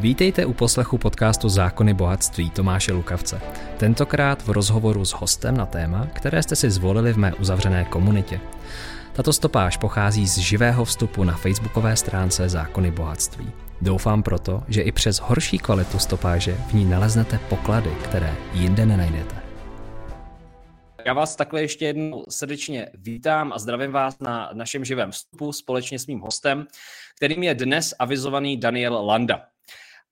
Vítejte u poslechu podcastu Zákony bohatství Tomáše Lukavce. Tentokrát v rozhovoru s hostem na téma, které jste si zvolili v mé uzavřené komunitě. Tato stopáž pochází z živého vstupu na facebookové stránce Zákony bohatství. Doufám proto, že i přes horší kvalitu stopáže v ní naleznete poklady, které jinde nenajdete. Já vás takhle ještě jednou srdečně vítám a zdravím vás na našem živém vstupu společně s mým hostem, kterým je dnes avizovaný Daniel Landa.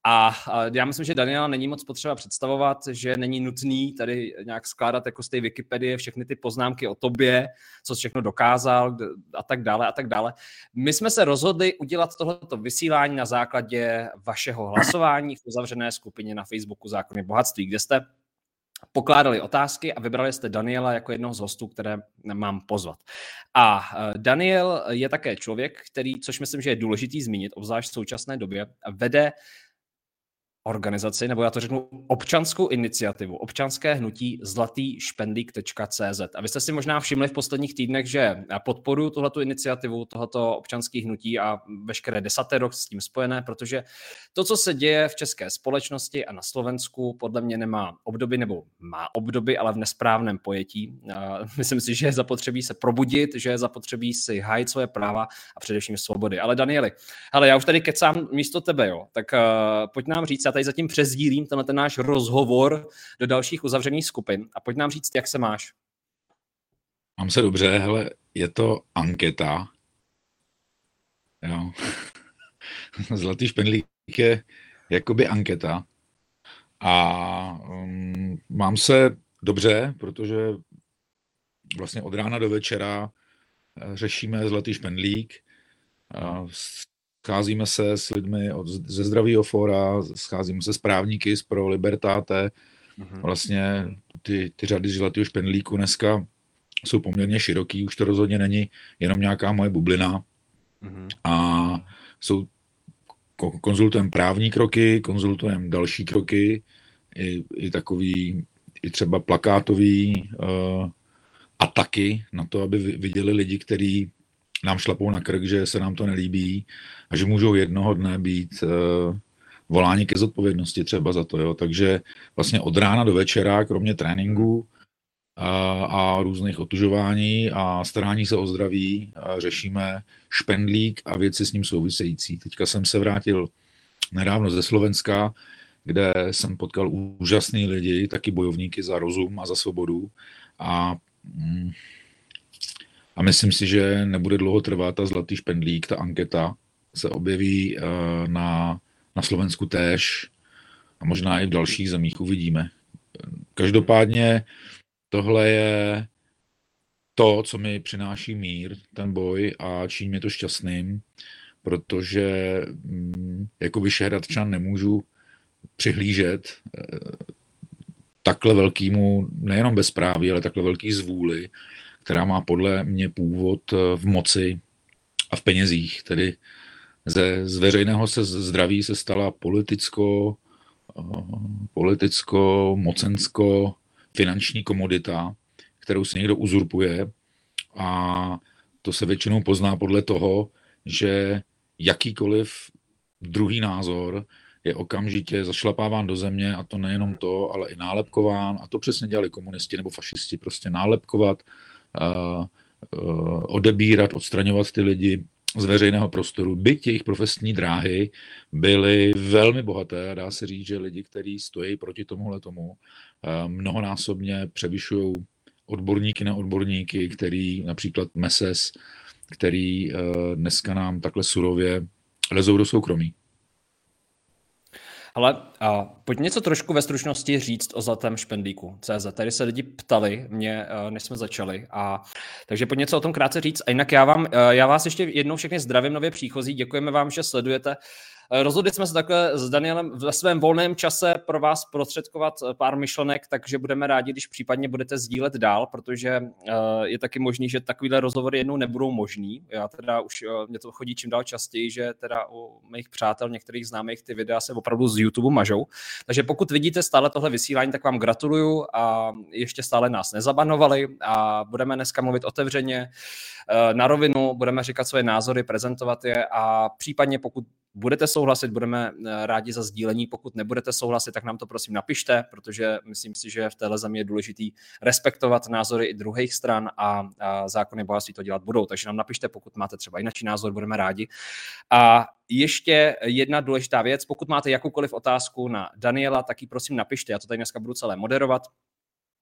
A já myslím, že Daniela není moc potřeba představovat, že není nutný tady nějak skládat jako z té Wikipedie všechny ty poznámky o tobě, co všechno dokázal a tak dále a tak dále. My jsme se rozhodli udělat tohleto vysílání na základě vašeho hlasování v uzavřené skupině na Facebooku Zákony bohatství, kde jste pokládali otázky a vybrali jste Daniela jako jednoho z hostů, které mám pozvat. A e, Daniel je také člověk, který, což myslím, že je důležitý zmínit, obzvlášť v současné době, vede organizaci, nebo já to řeknu občanskou iniciativu, občanské hnutí zlatýšpendlík.cz. A vy jste si možná všimli v posledních týdnech, že podporu tohleto iniciativu, tohoto občanských hnutí a veškeré desatero s tím spojené, protože to, co se děje v české společnosti a na Slovensku, podle mě nemá obdoby, nebo má obdoby, ale v nesprávném pojetí. Myslím si, že je zapotřebí se probudit, že je zapotřebí si hájit svoje práva a především svobody. Ale Danieli, hele, já už tady kecám místo tebe, jo, tak uh, pojď nám říct, já tady zatím přezdílím tenhle ten náš rozhovor do dalších uzavřených skupin a pojď nám říct, jak se máš. Mám se dobře, hele, je to anketa. Jo. Zlatý špendlík je jakoby anketa. A um, mám se dobře, protože vlastně od rána do večera eh, řešíme Zlatý špendlík. Scházíme se s lidmi od, ze Zdravého fóra, scházíme se s právníky z Pro Libertáte. Mm-hmm. Vlastně ty, ty řady Zlatého špendlíku dneska jsou poměrně široký, už to rozhodně není jenom nějaká moje bublina. Mm-hmm. A jsou konzultujeme právní kroky, konzultujeme další kroky, i, i takový, i třeba plakátový uh, ataky na to, aby viděli lidi, kteří nám šlapou na krk, že se nám to nelíbí a že můžou jednoho dne být uh, voláni ke zodpovědnosti třeba za to. Jo. Takže vlastně od rána do večera, kromě tréninku a, a různých otužování a starání se o zdraví, řešíme špendlík a věci s ním související. Teďka jsem se vrátil nedávno ze Slovenska, kde jsem potkal úžasný lidi, taky bojovníky za rozum a za svobodu a mm, a myslím si, že nebude dlouho trvat ta Zlatý špendlík, ta anketa se objeví eh, na, na Slovensku též a možná i v dalších zemích uvidíme. Každopádně tohle je to, co mi přináší mír, ten boj a činí mě to šťastným, protože mm, jako Vyšehradčan nemůžu přihlížet eh, takhle velkýmu, nejenom bezpráví, ale takhle velký zvůli která má podle mě původ eh, v moci a v penězích. Tedy ze, z veřejného se zdraví se stala politicko, eh, politicko, mocensko, finanční komodita, kterou si někdo uzurpuje a to se většinou pozná podle toho, že jakýkoliv druhý názor je okamžitě zašlapáván do země a to nejenom to, ale i nálepkován a to přesně dělali komunisti nebo fašisti, prostě nálepkovat odebírat, odstraňovat ty lidi z veřejného prostoru, byť jejich profesní dráhy byly velmi bohaté a dá se říct, že lidi, kteří stojí proti tomuhle tomu, mnohonásobně převyšují odborníky na odborníky, který například MESES, který dneska nám takhle surově lezou do soukromí. Ale a, pojď něco trošku ve stručnosti říct o Zlatém špendlíku CZ. Tady se lidi ptali mě, eh, než jsme začali. A, takže pojď něco o tom krátce říct. A jinak já, vám, eh, já vás ještě jednou všechny zdravím nově příchozí. Děkujeme vám, že sledujete rozhodli jsme se takhle s Danielem ve svém volném čase pro vás prostředkovat eh, pár myšlenek, takže budeme rádi, když případně budete sdílet dál, protože eh, je taky možný, že takovýhle rozhovory jednou nebudou možný. Já teda už, mě to chodí čím dál častěji, že teda u mých přátel, některých známých ty videa se opravdu z YouTube mažou. Takže pokud vidíte stále tohle vysílání, tak vám gratuluju a ještě stále nás nezabanovali a budeme dneska mluvit otevřeně na rovinu, budeme říkat svoje názory, prezentovat je a případně pokud budete souhlasit, budeme eh, rádi za sdílení. Pokud nebudete souhlasit, tak nám to prosím napište, protože myslím si, že v téhle zemi je důležitý respektovat názory i druhých stran a, a zákony bohatství to dělat budou. Takže nám napište, pokud máte třeba jiný názor, budeme rádi. A ještě jedna důležitá věc, pokud máte jakoukoliv otázku na Daniela, tak ji prosím napište. Já to tady dneska budu celé moderovat.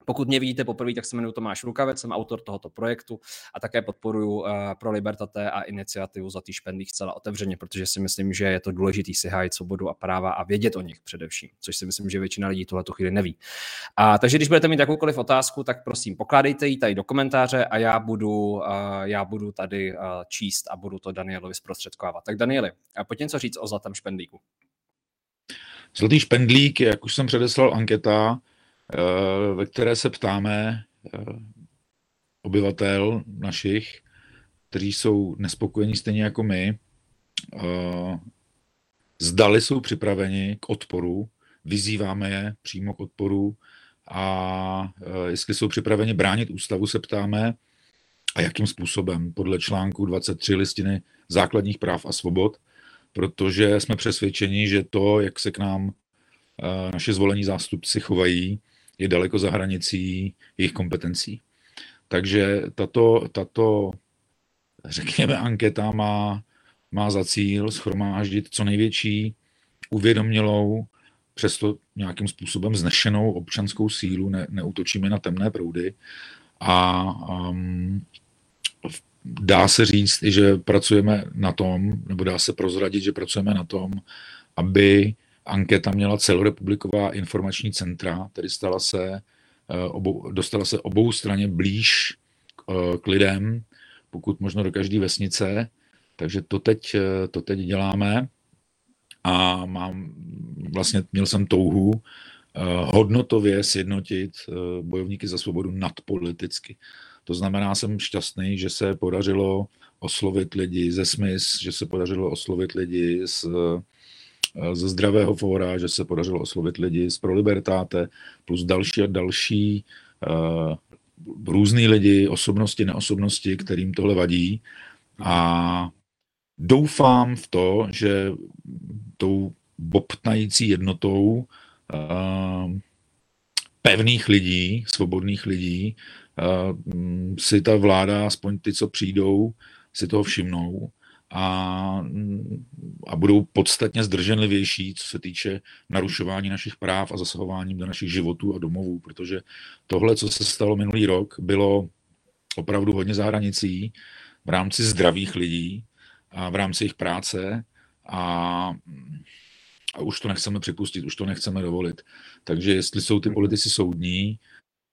Pokud mě vidíte poprvé, tak se jmenuji Tomáš Rukavec, jsem autor tohoto projektu a také podporuji eh, pro Libertate a iniciativu Zlatý špendlík zcela otevřeně, protože si myslím, že je to důležitý si hájit svobodu a práva a vědět o nich především, což si myslím, že většina lidí tuhle chvíli neví. A, takže když budete mít jakoukoliv otázku, tak prosím pokládejte ji tady do komentáře a já budu, eh, já budu tady eh, číst a budu to Danielovi zprostředkovávat. Tak Danieli, a pojď něco říct o Zlatém špendlíku. Zlatý špendlík, jak už jsem předeslal anketa, ve které se ptáme eh, obyvatel našich, kteří jsou nespokojení stejně jako my, eh, zdali jsou připraveni k odporu, vyzýváme je přímo k odporu a jestli jsou připraveni bránit ústavu, se ptáme, a jakým způsobem. Podle článku 23 listiny základních práv a svobod, protože jsme přesvědčeni, že to, jak se k nám naše zvolení zástupci chovají, je daleko za hranicí jejich kompetencí. Takže tato, tato řekněme, anketa má, má za cíl schromáždit co největší uvědomělou, přesto nějakým způsobem znešenou občanskou sílu, ne, neutočíme na temné proudy a um, dá se říct, že pracujeme na tom, nebo dá se prozradit, že pracujeme na tom, aby anketa měla celorepubliková informační centra, tedy stala se, eh, obou, dostala se obou straně blíž k, eh, k lidem, pokud možno do každé vesnice. Takže to teď, eh, to teď děláme a mám, vlastně měl jsem touhu hodnotově sjednotit bojovníky za svobodu nadpoliticky. To znamená, jsem šťastný, že se podařilo oslovit lidi ze SMIS, že se podařilo oslovit lidi z ze zdravého fóra, že se podařilo oslovit lidi z Prolibertáte, plus další a další uh, různý lidi, osobnosti, neosobnosti, kterým tohle vadí. A doufám v to, že tou bobtnající jednotou uh, pevných lidí, svobodných lidí, si ta vláda, aspoň ty, co přijdou, si toho všimnou a, a budou podstatně zdrženlivější, co se týče narušování našich práv a zasahování do našich životů a domovů, protože tohle, co se stalo minulý rok, bylo opravdu hodně za hranicí v rámci zdravých lidí a v rámci jejich práce a, a už to nechceme připustit, už to nechceme dovolit. Takže jestli jsou ty politici soudní,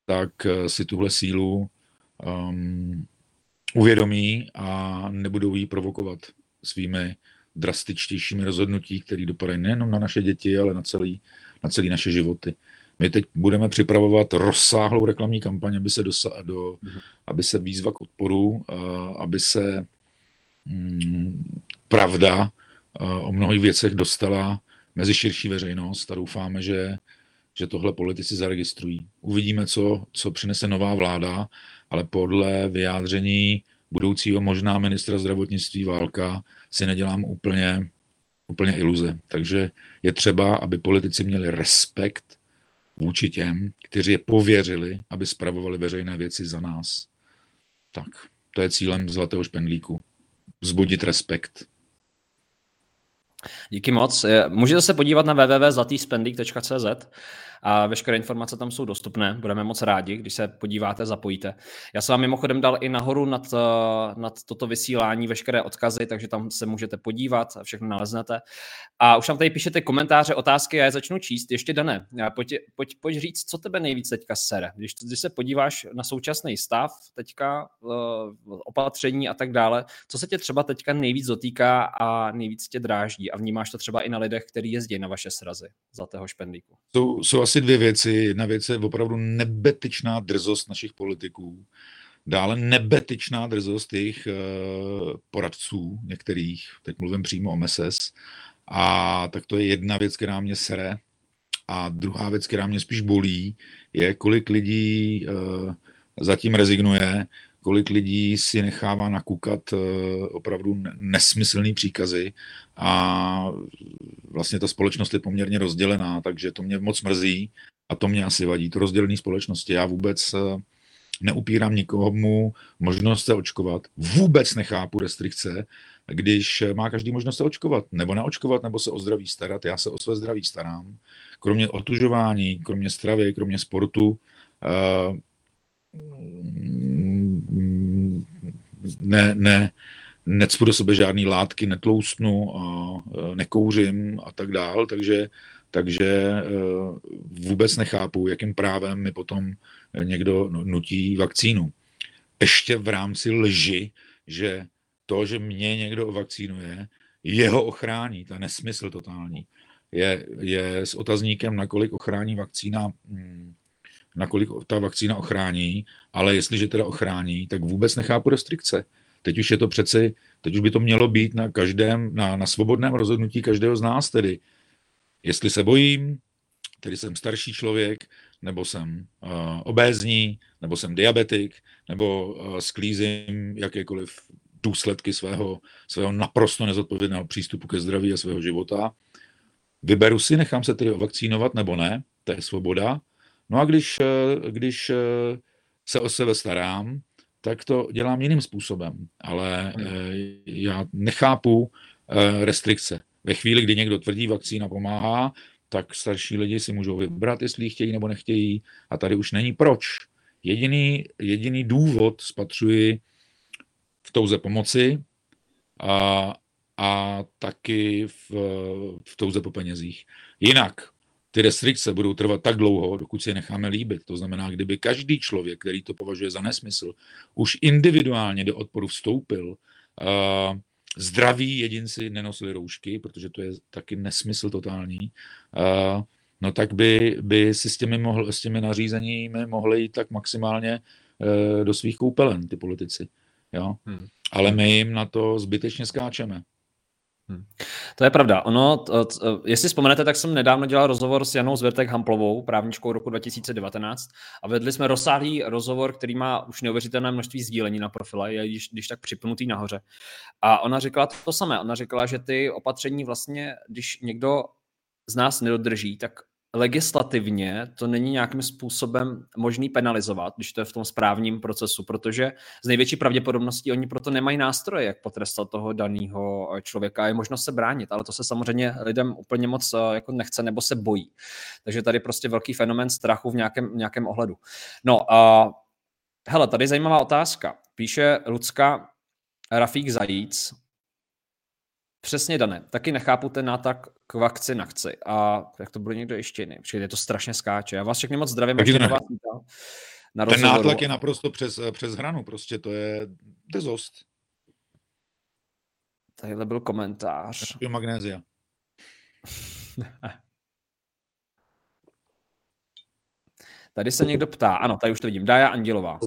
tak eh, si tuhle sílu um, uvědomí a nebudou ji provokovat svými drastičtějšími rozhodnutí, které dopadají nejenom na naše děti, ale na celý, na celý naše životy. My teď budeme připravovat rozsáhlou reklamní kampaň, aby se, dosa- do, aby se výzva k odporu, aby se mm, pravda o mnohých věcech dostala mezi širší veřejnost a doufáme, že, že tohle politici zaregistrují. Uvidíme, co, co přinese nová vláda, ale podle vyjádření budoucího možná ministra zdravotnictví Válka si nedělám úplně, úplně iluze. Takže je třeba, aby politici měli respekt vůči těm, kteří je pověřili, aby spravovali veřejné věci za nás. Tak, to je cílem Zlatého špendlíku. Vzbudit respekt. Díky moc. Můžete se podívat na www.zlatýspendlík.cz a veškeré informace tam jsou dostupné. Budeme moc rádi, když se podíváte, zapojíte. Já jsem vám mimochodem dal i nahoru nad, eh, nad toto vysílání veškeré odkazy, takže tam se můžete podívat a všechno naleznete. A už tam tady píšete komentáře, otázky, já je začnu číst. Ještě dané, pojď, pojď, pojď říct, co tebe nejvíc teďka sere. Když, když se podíváš na současný stav, teďka uh, opatření a tak dále, co se tě třeba teďka nejvíc dotýká a nejvíc tě dráždí a vnímáš to třeba i na lidech, kteří jezdí na vaše srazy Zlatého špendlíku? Jsou, jsou asi dvě věci. Jedna věc je opravdu nebetyčná drzost našich politiků. Dále nebetyčná drzost jejich uh, poradců, některých, teď mluvím přímo o MSS. A tak to je jedna věc, která mě sere. A druhá věc, která mě spíš bolí, je, kolik lidí uh, zatím rezignuje, kolik lidí si nechává nakukat opravdu nesmyslný příkazy a vlastně ta společnost je poměrně rozdělená, takže to mě moc mrzí a to mě asi vadí, to rozdělení společnosti. Já vůbec neupírám nikomu možnost se očkovat, vůbec nechápu restrikce, když má každý možnost se očkovat, nebo neočkovat, nebo se o zdraví starat. Já se o své zdraví starám. Kromě otužování, kromě stravy, kromě sportu, eh, ne, ne, necpu do sebe žádný látky, netloustnu, a eh, nekouřím a tak dál, takže, takže eh, vůbec nechápu, jakým právem mi potom někdo nutí vakcínu. Ještě v rámci lži, že to, že mě někdo vakcínuje, jeho ochrání, ta nesmysl totální, je, je s otazníkem, nakolik ochrání vakcína, hm, nakolik ta vakcína ochrání, ale jestliže teda ochrání, tak vůbec nechápu restrikce. Teď už je to přeci, teď už by to mělo být na každém, na, na svobodném rozhodnutí každého z nás tedy. Jestli se bojím, tedy jsem starší člověk, nebo jsem uh, obézní, nebo jsem diabetik, nebo uh, sklízím jakékoliv důsledky svého, svého naprosto nezodpovědného přístupu ke zdraví a svého života. Vyberu si, nechám se tedy ovakcínovat nebo ne, to je svoboda. No a když, uh, když uh, se o sebe starám, tak to dělám jiným způsobem. Ale uh, já nechápu restrikce. Ve chvíli, kdy někdo tvrdí, vakcína pomáhá, tak starší lidi si můžou vybrat, jestli ji chtějí nebo nechtějí. A tady už není proč. Jediný, jediný důvod spatřuji v touze pomoci a, a taky v, v touze po penězích. Jinak ty restrikce budou trvat tak dlouho, dokud si je necháme líbit. To znamená, kdyby každý člověk, který to považuje za nesmysl, už individuálně do odporu vstoupil, uh, zdraví jedinci nenosili roušky, protože to je taky nesmysl totální, uh, no tak by, by si s těmi, mohl, s těmi nařízeními mohli jít tak maximálně uh, do svých koupelen, ty politici. Jo? Hmm. Ale my jim na to zbytečně skáčeme. Hmm. To je pravda. Ono, to, to, jestli vzpomenete, tak jsem nedávno dělal rozhovor s Janou Zvertek Hamplovou, právničkou roku 2019, a vedli jsme rozsáhlý rozhovor, který má už neuvěřitelné množství sdílení na profile, je když, když tak připnutý nahoře. A ona říkala to samé. Ona říkala, že ty opatření vlastně, když někdo z nás nedodrží, tak legislativně to není nějakým způsobem možný penalizovat, když to je v tom správním procesu, protože z největší pravděpodobností oni proto nemají nástroje, jak potrestat toho daného člověka. Je možno se bránit, ale to se samozřejmě lidem úplně moc eh, jako nechce nebo se bojí. Takže tady prostě velký fenomén strachu v nějakém, nějakém ohledu. No a hele, tady zajímavá otázka. Píše Lucka Rafík Zajíc, Přesně dané. Taky nechápu ten nátak k vakcinaci. A jak to bude někdo ještě jiný? Protože je to strašně skáče. Já vás všechny moc zdravím. Takže na, na ten nátlak je naprosto přes, přes hranu. Prostě to je dezost. Tadyhle byl komentář. Magnézia. Tady se někdo ptá, ano, tady už to vidím, Dája Andělová.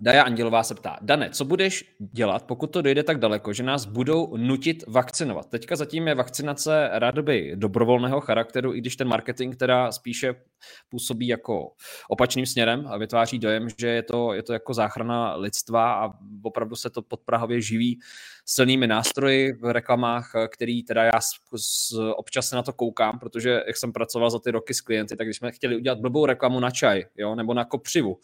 Daja Andělová se ptá, Dane, co budeš dělat, pokud to dojde tak daleko, že nás budou nutit vakcinovat? Teďka zatím je vakcinace rádoby dobrovolného charakteru, i když ten marketing teda spíše působí jako opačným směrem a vytváří dojem, že je to, je to jako záchrana lidstva a opravdu se to pod Prahově živí silnými nástroji v reklamách, který teda já občas se na to koukám, protože jak jsem pracoval za ty roky s klienty, tak když jsme chtěli udělat blbou reklamu na čaj, jo, nebo na kopřivu,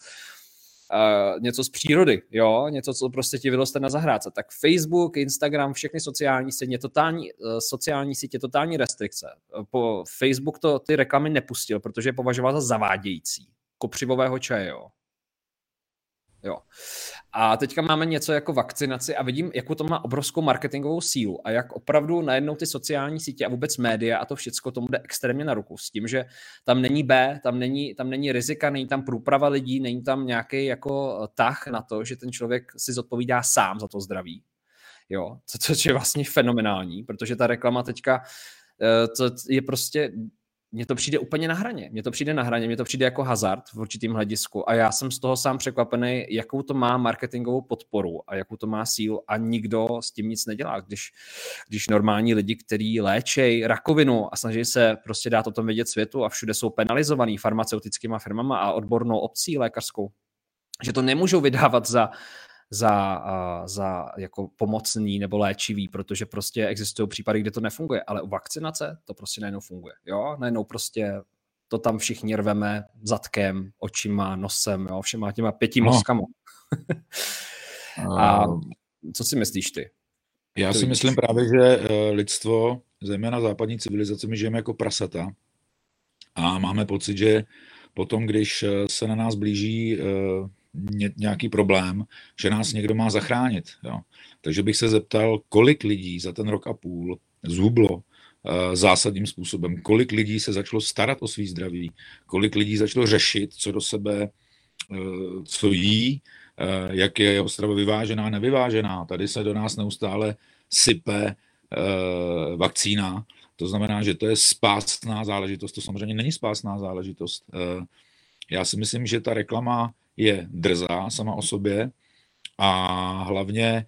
Uh, něco z přírody, jo, něco, co prostě ti vyroste na zahrádce, tak Facebook, Instagram, všechny sociální sítě, totální, uh, sociální sítě, totální restrikce. Po Facebook to ty reklamy nepustil, protože je považoval za zavádějící. Kopřivového čaje, jo. Jo. A teďka máme něco jako vakcinaci a vidím, jakou to má obrovskou marketingovou sílu a jak opravdu najednou ty sociální sítě a vůbec média a to všechno tomu jde extrémně na ruku s tím, že tam není B, tam není, tam není rizika, není tam průprava lidí, není tam nějaký jako tah na to, že ten člověk si zodpovídá sám za to zdraví. Jo, což je vlastně fenomenální, protože ta reklama teďka eh, to je prostě mně to přijde úplně na hraně. Mně to přijde na hraně, mně to přijde jako hazard v určitým hledisku a já jsem z toho sám překvapený, jakou to má marketingovou podporu a jakou to má sílu a nikdo s tím nic nedělá. Když, když normální lidi, kteří léčejí rakovinu a snaží se prostě dát o tom vědět světu a všude jsou penalizovaný farmaceutickými firmama a odbornou obcí lékařskou, že to nemůžou vydávat za, za, za jako pomocný nebo léčivý, protože prostě existují případy, kde to nefunguje, ale u vakcinace to prostě najednou funguje. Jo, najednou prostě to tam všichni rveme zadkem, očima, nosem, jo, všema těma pěti no. mozkama. A co si myslíš ty? Já si myslím právě, že eh, lidstvo, zejména západní civilizace, my žijeme jako prasata a máme pocit, že potom, když eh, se na nás blíží eh, nějaký problém, že nás někdo má zachránit. Jo. Takže bych se zeptal, kolik lidí za ten rok a půl zhublo zásadním způsobem, kolik lidí se začalo starat o svý zdraví, kolik lidí začalo řešit, co do sebe, co jí, Eh, jak je jeho strava vyvážená, nevyvážená. Tady se do nás neustále sype eh, vakcína, to znamená, že to je spásná záležitost. To samozřejmě není spásná záležitost. Eh, já si myslím, že ta reklama je drzá sama o sobě a hlavně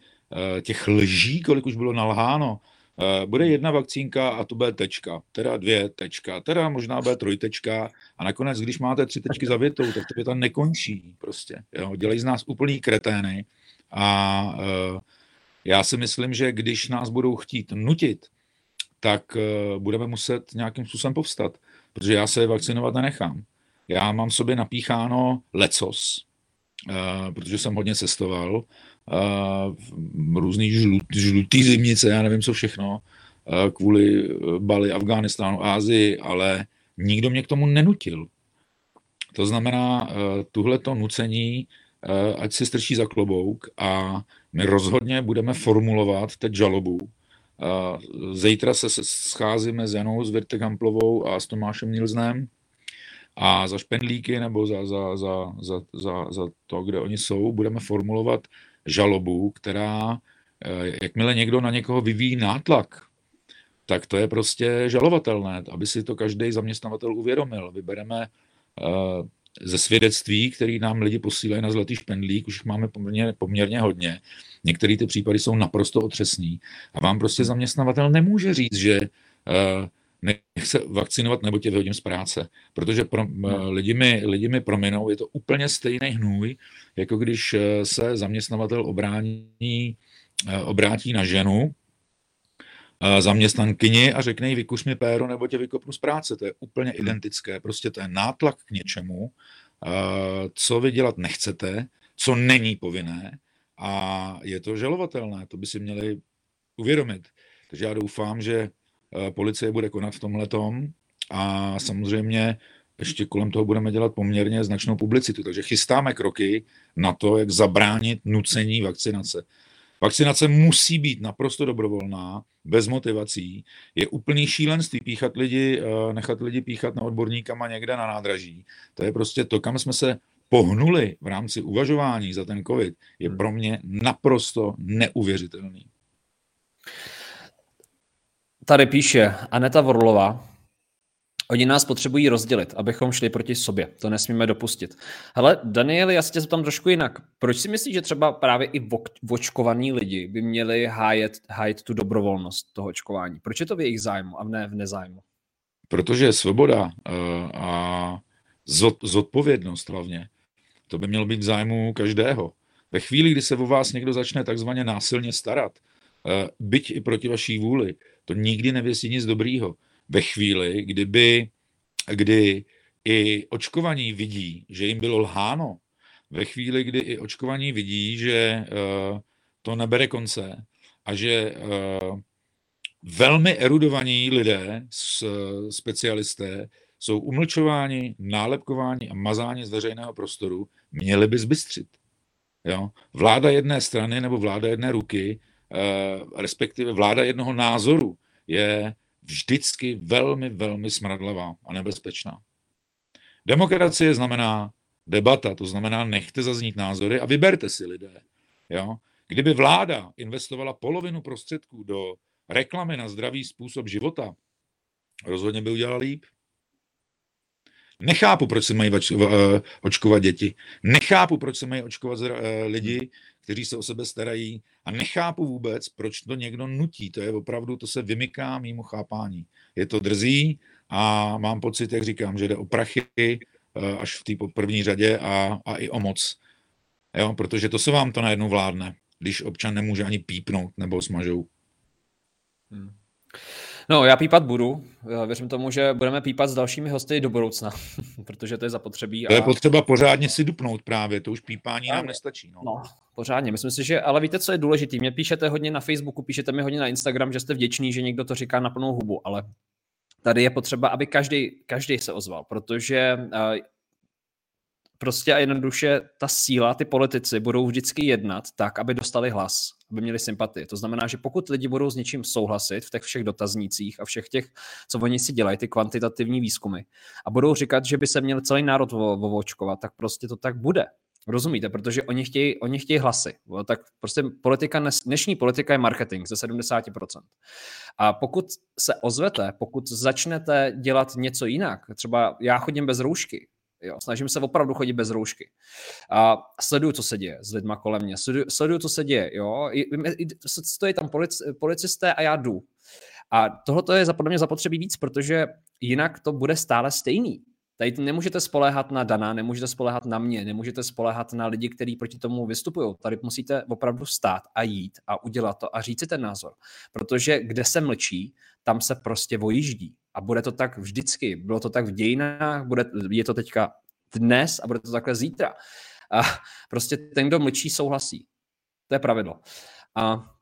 těch lží, kolik už bylo nalháno, Eh, bude jedna vakcínka a to bude tečka, teda dvě tečka, teda možná bude trojtečka a nakonec, když máte tři tečky za větou, tak ta věta nekončí prostě. Jo? Dělají z nás úplný kretény a uh, já si myslím, že když nás budou chtít nutit, tak budeme muset nějakým způsobem povstat, protože já se vakcinovat nenechám. Já mám sobě napícháno lecos, uh, protože jsem hodně cestoval různý žlut, žlutý zimnice, já nevím co všechno, kvůli e, Bali, Afghánistánu, Ázii, ale nikdo mě k tomu nenutil. To znamená, e, tuhle to nucení, ať si strčí za klobouk a my rozhodně budeme formulovat teď žalobu. Zítra se scházíme s Janou Zvirtegamplovou a s Tomášem Nilznem a za špendlíky nebo za, za, za, za, za, za to, kde oni jsou, budeme formulovat žalobu, která, eh, jakmile někdo na někoho vyvíjí nátlak, tak to je prostě žalovatelné, aby si to každý zaměstnavatel uvědomil. Vybereme eh, ze svědectví, který nám lidi posílají na zlatý špendlík, už máme poměrně, poměrně hodně. Některé ty případy jsou naprosto otřesný. A vám prostě zaměstnavatel nemůže říct, že uh, nechce vakcinovat nebo tě vyhodím z práce. Protože pro, no. lidi, mi, lidi mi prominou, je to úplně stejný hnůj, jako když eh, se zaměstnavatel obrání, eh, obrátí na ženu, zaměstnankyni a řekne jí, vykuš mi péro nebo tě vykopnu z práce. To je úplně identické. Prostě to je nátlak k něčemu, co vy dělat nechcete, co není povinné a je to žalovatelné. To by si měli uvědomit. Takže já doufám, že Eh, policie bude konat v tomhle a samozřejmě ještě kolem toho budeme dělat poměrně značnou publicitu. Takže chystáme kroky na to, jak zabránit nucení vakcinace. Vakcinace musí být naprosto dobrovolná, bez motivací. Je úplný šílenství píchat lidi, eh, nechat lidi píchat na odborníkama někde na nádraží. To je prostě to, kam jsme se pohnuli v rámci uvažování za ten COVID, je pro mě naprosto neuvěřitelný. Tady píše Aneta Vorlova, Oni nás potřebují rozdělit, abychom šli proti sobě. To nesmíme dopustit. Ale Daniel, já se tě zeptám trošku jinak. Proč si myslíš, že třeba právě i vočkovaní lidi by měli hájet, hájet tu dobrovolnost toho očkování? Proč je to v jejich zájmu a ne v nezájmu? Protože svoboda uh, a zodpovědnost hlavně, to by mělo být v zájmu každého. Ve chvíli, kdy se o vás někdo začne takzvaně násilně starat, uh, byť i proti vaší vůli, to nikdy nevěsí nic dobrýho. Ve chvíli, kdyby, kdy i očkovaní vidí, že jim bylo lháno, ve chvíli, kdy i očkovaní vidí, že uh, to nebere konce a že uh, velmi erudovaní lidé, s, specialisté, jsou umlčováni, nálepkováni a mazáni z veřejného prostoru, měli by zbystřit. Jo? Vláda jedné strany nebo vláda jedné ruky respektive vláda jednoho názoru je vždycky velmi, velmi smradlavá a nebezpečná. Demokracie znamená debata, to znamená nechte zaznít názory a vyberte si lidé. Jo? Kdyby vláda investovala polovinu prostředků do reklamy na zdravý způsob života, rozhodně by udělala líp. Nechápu, proč se mají eh, očkovat děti. Nechápu, proč se mají očkovat eh, lidi, kteří se o sebe starají a nechápu vůbec, proč to někdo nutí. To je opravdu, to se vymyká mýmu chápání. Je to drzí a mám pocit, jak říkám, že jde o prachy eh, až v té první řadě a, a i o moc. Jo, protože to se vám to najednou vládne, když občan nemůže ani pípnout nebo smažou. Hmm. No, já pípat budu. Já věřím tomu, že budeme pípat s dalšími hosty do budoucna, protože to je zapotřebí. A... To je potřeba pořádně si dupnout právě, to už pípání nám nestačí. No. no, pořádně. Myslím si, že, ale víte, co je důležité? Mě píšete hodně na Facebooku, píšete mi hodně na Instagram, že jste vděční, že někdo to říká na plnou hubu, ale tady je potřeba, aby každý, každý se ozval, protože uh, prostě a jednoduše ta síla, ty politici budou vždycky jednat tak, aby dostali hlas, aby měli sympatii. To znamená, že pokud lidi budou s něčím souhlasit v těch všech dotaznících a všech těch, co oni si dělají, ty kvantitativní výzkumy, a budou říkat, že by se měl celý národ vovočkovat, tak prostě to tak bude. Rozumíte? Protože oni chtějí, oni chtějí hlasy. Tak prostě politika, dnešní politika je marketing ze 70%. A pokud se ozvete, pokud začnete dělat něco jinak, třeba já chodím bez roušky, Jo, snažím se opravdu chodit bez roušky. A sleduju, co se děje s lidma kolem mě. Sleduju, sleduju co se děje. Jo. Stojí tam polic, policisté a já jdu. A tohle je podle mě zapotřebí víc, protože jinak to bude stále stejný. Tady nemůžete spoléhat na Dana, nemůžete spoléhat na mě, nemůžete spoléhat na lidi, kteří proti tomu vystupují. Tady musíte opravdu stát a jít a udělat to a říct si ten názor. Protože kde se mlčí, tam se prostě vojíždí. A bude to tak vždycky. Bylo to tak v dějinách, bude, je to teďka dnes a bude to takhle zítra. A prostě ten, kdo mlčí, souhlasí. To je pravidlo. A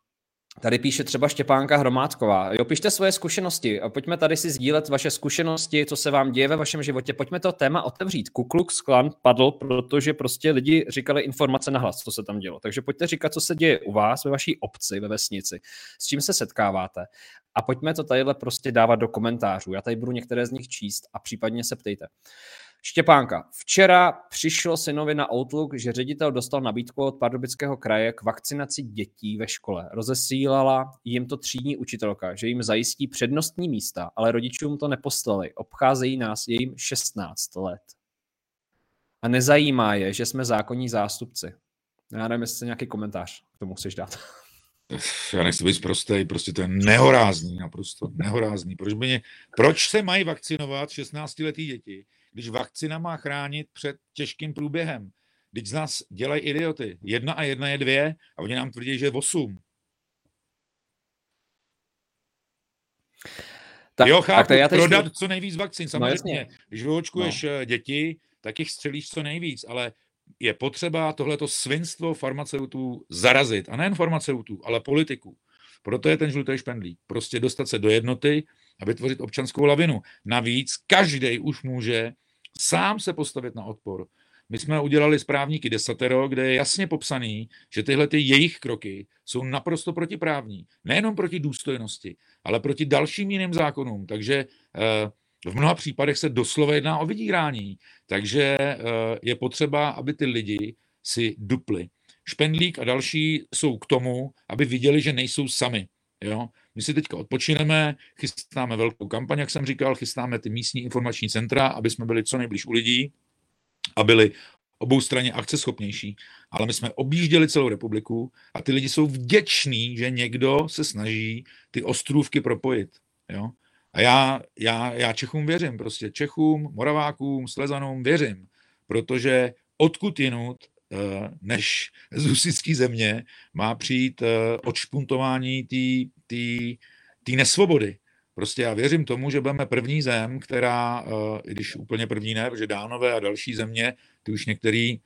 Tady píše třeba Štěpánka Hromádková. Jo, pište svoje zkušenosti. Pojďme tady si sdílet vaše zkušenosti, co se vám děje ve vašem životě. Pojďme to téma otevřít. Kukluk Klan padl, protože prostě lidi říkali informace na hlas, co se tam dělo. Takže pojďte říkat, co se děje u vás, ve vaší obci, ve vesnici, s čím se setkáváte. A pojďme to tadyhle prostě dávat do komentářů. Já tady budu některé z nich číst a případně se ptejte. Štěpánka. Včera přišlo synovi na Outlook, že ředitel dostal nabídku od Pardubického kraje k vakcinaci dětí ve škole. Rozesílala jim to třídní učitelka, že jim zajistí přednostní místa, ale rodičům to neposlali. Obcházejí nás, je jim 16 let. A nezajímá je, že jsme zákonní zástupci. Já nevím, jestli nějaký komentář k tomu chceš dát. Já nechci být prostý, prostě to je nehorázný, naprosto nehorázný. Proč, mě, proč se mají vakcinovat 16-letý děti, když vakcina má chránit před těžkým průběhem. Když z nás dělají idioty. Jedna a jedna je dvě a oni nám tvrdí, že je osm. Tak, jo, chápu, tak já prodat teď... co nejvíc vakcín, no, samozřejmě. No, když vyhočkuješ no. děti, tak jich střelíš co nejvíc, ale je potřeba tohleto svinstvo farmaceutů zarazit. A nejen farmaceutů, ale politiků. Proto je ten žlutý špendlík. Prostě dostat se do jednoty a vytvořit občanskou lavinu. Navíc každý už může sám se postavit na odpor. My jsme udělali správníky desatero, kde je jasně popsaný, že tyhle ty jejich kroky jsou naprosto protiprávní. Nejenom proti důstojnosti, ale proti dalším jiným zákonům. Takže eh, v mnoha případech se doslova jedná o vydírání. Takže eh, je potřeba, aby ty lidi si dupli. Špendlík a další jsou k tomu, aby viděli, že nejsou sami. Jo? My si teďka odpočineme, chystáme velkou kampaň, jak jsem říkal, chystáme ty místní informační centra, aby jsme byli co nejblíž u lidí a byli obou straně akceschopnější. Ale my jsme objížděli celou republiku a ty lidi jsou vděční, že někdo se snaží ty ostrůvky propojit. Jo? A já, já, já Čechům věřím, prostě Čechům, Moravákům, Slezanům věřím, protože odkud jinut eh, než z husický země má přijít eh, odšpuntování té nesvobody. Prostě já věřím tomu, že budeme první zem, která, eh, i když úplně první ne, protože Dánové a další země, ty už některý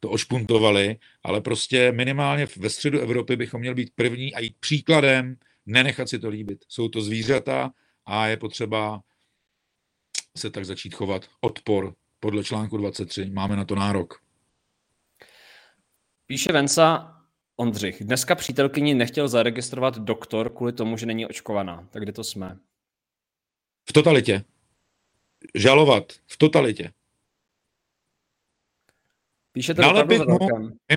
to ošpuntovali, ale prostě minimálně ve středu Evropy bychom měli být první a jít příkladem nenechat si to líbit. Jsou to zvířata a je potřeba se tak začít chovat. Odpor podle článku 23. Máme na to nárok. Píše Venca Ondřich. Dneska přítelkyni nechtěl zaregistrovat doktor kvůli tomu, že není očkovaná. Tak kde to jsme? V totalitě. Žalovat. V totalitě. Píšete Nalepit mu,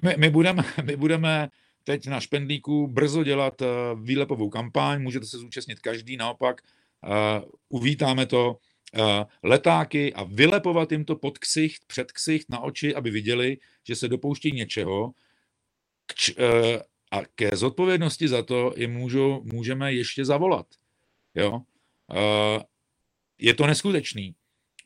my, my, budeme, my budeme teď na Špendlíku brzo dělat uh, výlepovou kampaň, můžete se zúčastnit každý, naopak uh, uvítáme to, uh, letáky a vylepovat jim to pod ksicht, před ksicht, na oči, aby viděli, že se dopouští něčeho k, uh, a ke zodpovědnosti za to je můžu, můžeme ještě zavolat. Jo? Uh, je to neskutečný.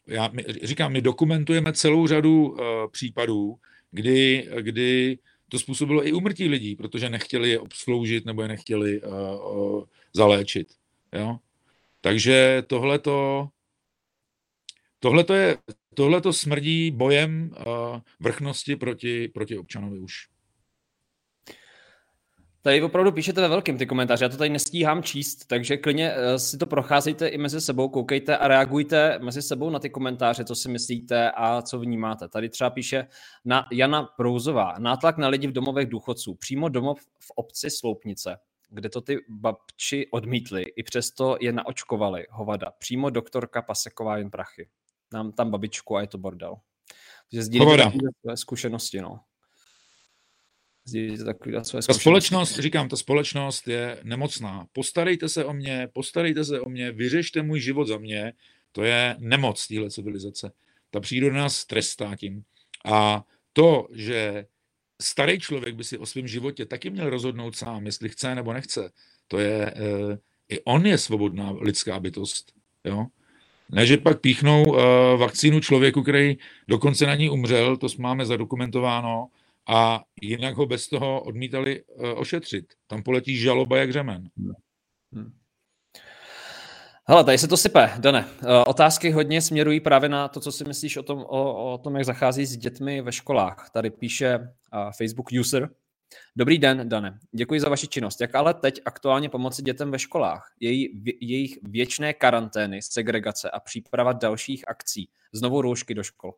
Já my, říkám, my dokumentujeme celou řadu uh, případů, kdy, kdy to způsobilo i umrtí lidí, protože nechtěli je obsloužit nebo je nechtěli uh, uh, zaléčit. Jo? Takže tohleto, tohleto, je, tohleto smrdí bojem uh, vrchnosti proti, proti občanovi už. Tady opravdu píšete ve velkým ty komentáře, já to tady nestíhám číst, takže klidně eh, si to procházejte i mezi sebou, koukejte a reagujte mezi sebou na ty komentáře, co si myslíte a co vnímáte. Tady třeba píše na Jana Prouzová, nátlak na lidi v domovech důchodců, přímo domov v obci Sloupnice, kde to ty babči odmítli, i přesto je naočkovali hovada. Přímo doktorka Paseková jen prachy. Nám tam babičku a je to bordel. Takže sdílíte zkušenosti, no sdílíte takový své Ta společnost, říkám, ta společnost je nemocná. Postarejte se o mě, postarejte se o mě, vyřešte můj život za mě. To je nemoc téhle civilizace. Ta příroda nás trestá tím. A to, že starý člověk by si o svém životě taky měl rozhodnout sám, jestli chce nebo nechce, to je, e, i on je svobodná lidská bytost. Jo? Ne, že pak píchnou e, vakcínu člověku, který dokonce na ní umřel, to máme zadokumentováno, a jinak ho bez toho odmítali uh, ošetřit. Tam poletí žaloba jak řemen. Hmm. Hele, tady se to sype, Dane. Eh, otázky hodně směrují právě na to, co si myslíš o tom, o, o tom jak zachází s dětmi ve školách. Tady píše uh, Facebook user. Dobrý den, Dane. Děkuji za vaši činnost. Jak ale teď aktuálně pomoci dětem ve školách? Její, jejich věčné karantény, segregace a příprava dalších akcí, znovu roušky do škol.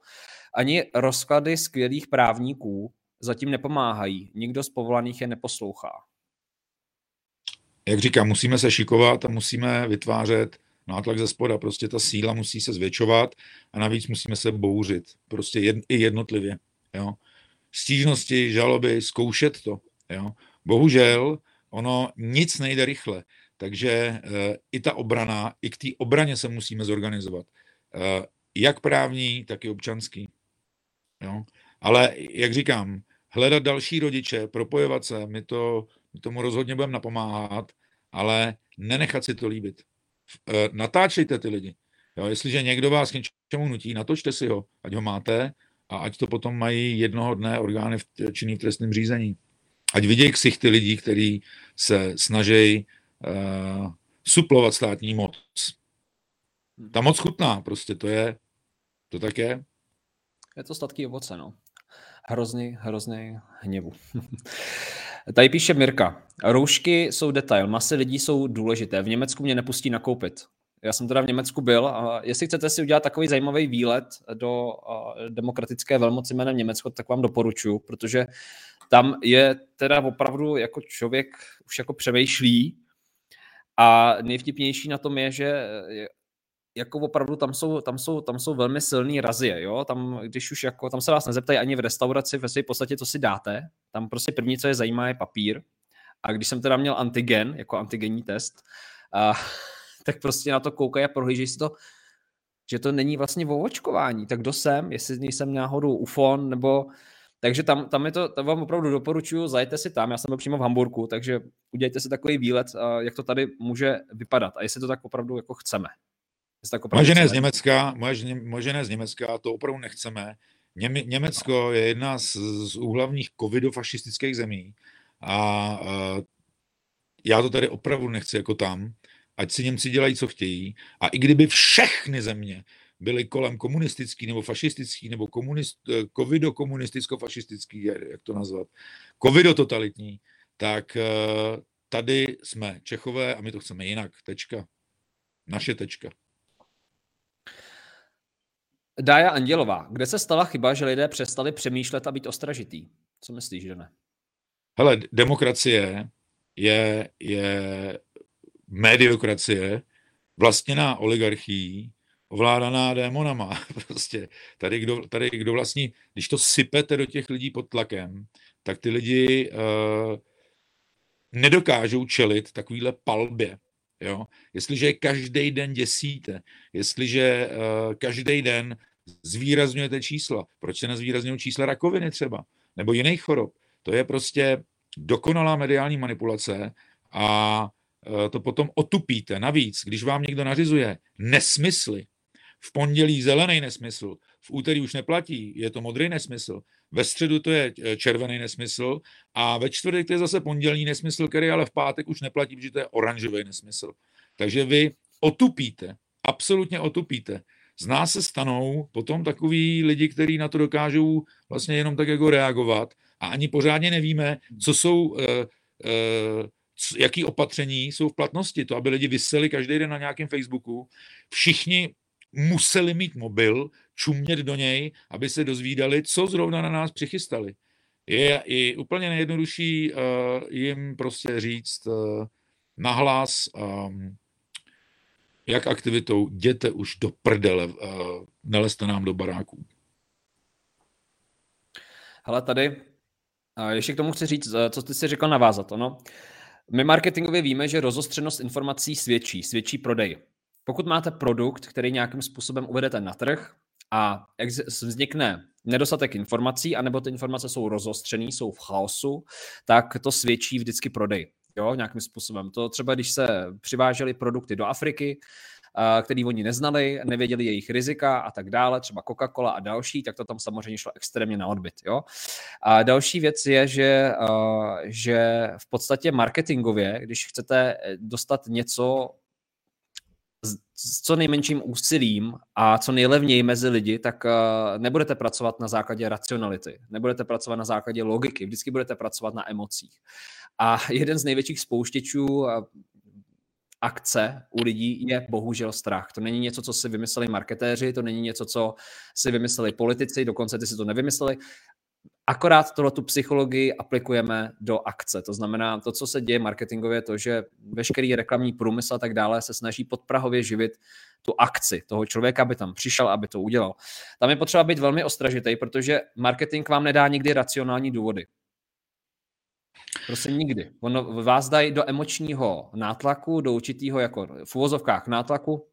Ani rozklady skvělých právníků zatím nepomáhají. Nikdo z povolaných je neposlouchá. Jak říkám, musíme se šikovat a musíme vytvářet nátlak ze spoda. Prostě ta síla musí se zvětšovat a navíc musíme se bouřit. Prostě jed, i jednotlivě. Jo. Stížnosti, žaloby, zkoušet to. Jo. Bohužel ono nic nejde rychle. Takže e, i ta obrana, i k té obraně se musíme zorganizovat. E, jak právní, tak i občanský. Jo. Ale jak říkám, hledat další rodiče, propojovat se, my, to, my tomu rozhodně budeme napomáhat, ale nenechat si to líbit. E, natáčejte ty lidi. Jo, jestliže někdo vás k něčemu nutí, natočte si ho, ať ho máte a ať to potom mají jednoho dne orgány v činný v trestním řízení. Ať vidějí ksichty lidí, kteří se snaží uh, suplovat státní moc. Ta moc chutná, prostě to je, to tak je. Je to statky ovoce, no hrozný, hrozný hněvu. Tady píše Mirka. Roušky jsou detail, masy lidí jsou důležité. V Německu mě nepustí nakoupit. Já jsem teda v Německu byl a jestli chcete si udělat takový zajímavý výlet do demokratické velmoci jménem Německo, tak vám doporučuji, protože tam je teda opravdu jako člověk už jako přemýšlí a nejvtipnější na tom je, že jako opravdu tam jsou, tam jsou, tam jsou velmi silný razie, jo, tam, když už jako, tam se vás nezeptají ani v restauraci, ve své podstatě, co si dáte, tam prostě první, co je zajímá, je papír. A když jsem teda měl antigen, jako antigenní test, a, tak prostě na to koukají a prohlížejí si to, že to není vlastně o očkování, tak kdo jsem, jestli nejsem náhodou UFON, nebo takže tam, tam je to, tam vám opravdu doporučuji, zajďte si tam, já jsem byl přímo v Hamburgu, takže udělejte si takový výlet, jak to tady může vypadat a jestli to tak opravdu jako chceme. Moje žena z Německa, moje, moje žena z Německa, to opravdu nechceme. Něme, Německo je jedna z, z úhlavních covidofašistických zemí a, a já to tady opravdu nechci jako tam, ať si Němci dělají, co chtějí. A i kdyby všechny země byly kolem komunistický nebo fašistický nebo komunist, covido-komunisticko-fašistický, jak to nazvat, covido-totalitní, tak eh, tady jsme Čechové a my to chceme jinak. Tečka. Naše tečka. Dája Andělová, kde se stala chyba, že lidé přestali přemýšlet a být ostražitý? Co myslíš, že ne? Hele, demokracie je, je mediokracie, vlastněná oligarchií, ovládaná démonama. Prostě tady kdo, tady kdo vlastní, když to sypete do těch lidí pod tlakem, tak ty lidi uh, nedokážou čelit takovýhle palbě. Jo? Jestliže je každý den děsíte, jestliže uh, každý den zvýrazňujete čísla. Proč se nezvýrazňují čísla rakoviny třeba? Nebo jiných chorob? To je prostě dokonalá mediální manipulace a e, to potom otupíte. Navíc, když vám někdo nařizuje nesmysly, v pondělí zelený nesmysl, v úterý už neplatí, je to modrý nesmysl, ve středu to je červený nesmysl a ve čtvrtek to je zase pondělní nesmysl, který ale v pátek už neplatí, protože to je oranžový nesmysl. Takže vy otupíte, absolutně otupíte. Z nás se stanou potom takový lidi, kteří na to dokážou vlastně jenom tak jako reagovat a ani pořádně nevíme, co jsou, uh, uh, jaký opatření jsou v platnosti. To, aby lidi vyseli každý den na nějakém Facebooku, všichni museli mít mobil, čumět do něj, aby se dozvídali, co zrovna na nás přichystali. Je i úplně nejjednodušší uh, jim prostě říct uh, nahlas, um, jak aktivitou, jděte už do prdele, uh, neleste nám do baráků. Hele, tady, ještě k tomu chci říct, co ty si řekl navázat. Ono. My marketingově víme, že rozostřenost informací svědčí, svědčí prodej. Pokud máte produkt, který nějakým způsobem uvedete na trh a vznikne nedostatek informací, anebo ty informace jsou rozostřené, jsou v chaosu, tak to svědčí vždycky prodej. Jo, nějakým způsobem. To třeba, když se přivážely produkty do Afriky, který oni neznali, nevěděli jejich rizika a tak dále, třeba Coca-Cola a další, tak to tam samozřejmě šlo extrémně na odbyt. Jo? A další věc je, že, že v podstatě marketingově, když chcete dostat něco s co nejmenším úsilím a co nejlevněji mezi lidi, tak nebudete pracovat na základě racionality, nebudete pracovat na základě logiky, vždycky budete pracovat na emocích. A jeden z největších spouštěčů akce u lidí je bohužel strach. To není něco, co si vymysleli marketéři, to není něco, co si vymysleli politici, dokonce ty si to nevymysleli. Akorát tohle tu psychologii aplikujeme do akce. To znamená, to, co se děje marketingově, to, že veškerý reklamní průmysl a tak dále se snaží podprahově živit tu akci toho člověka, aby tam přišel, aby to udělal. Tam je potřeba být velmi ostražitý, protože marketing vám nedá nikdy racionální důvody. Prostě nikdy. Ono vás dají do emočního nátlaku, do určitého jako v uvozovkách nátlaku,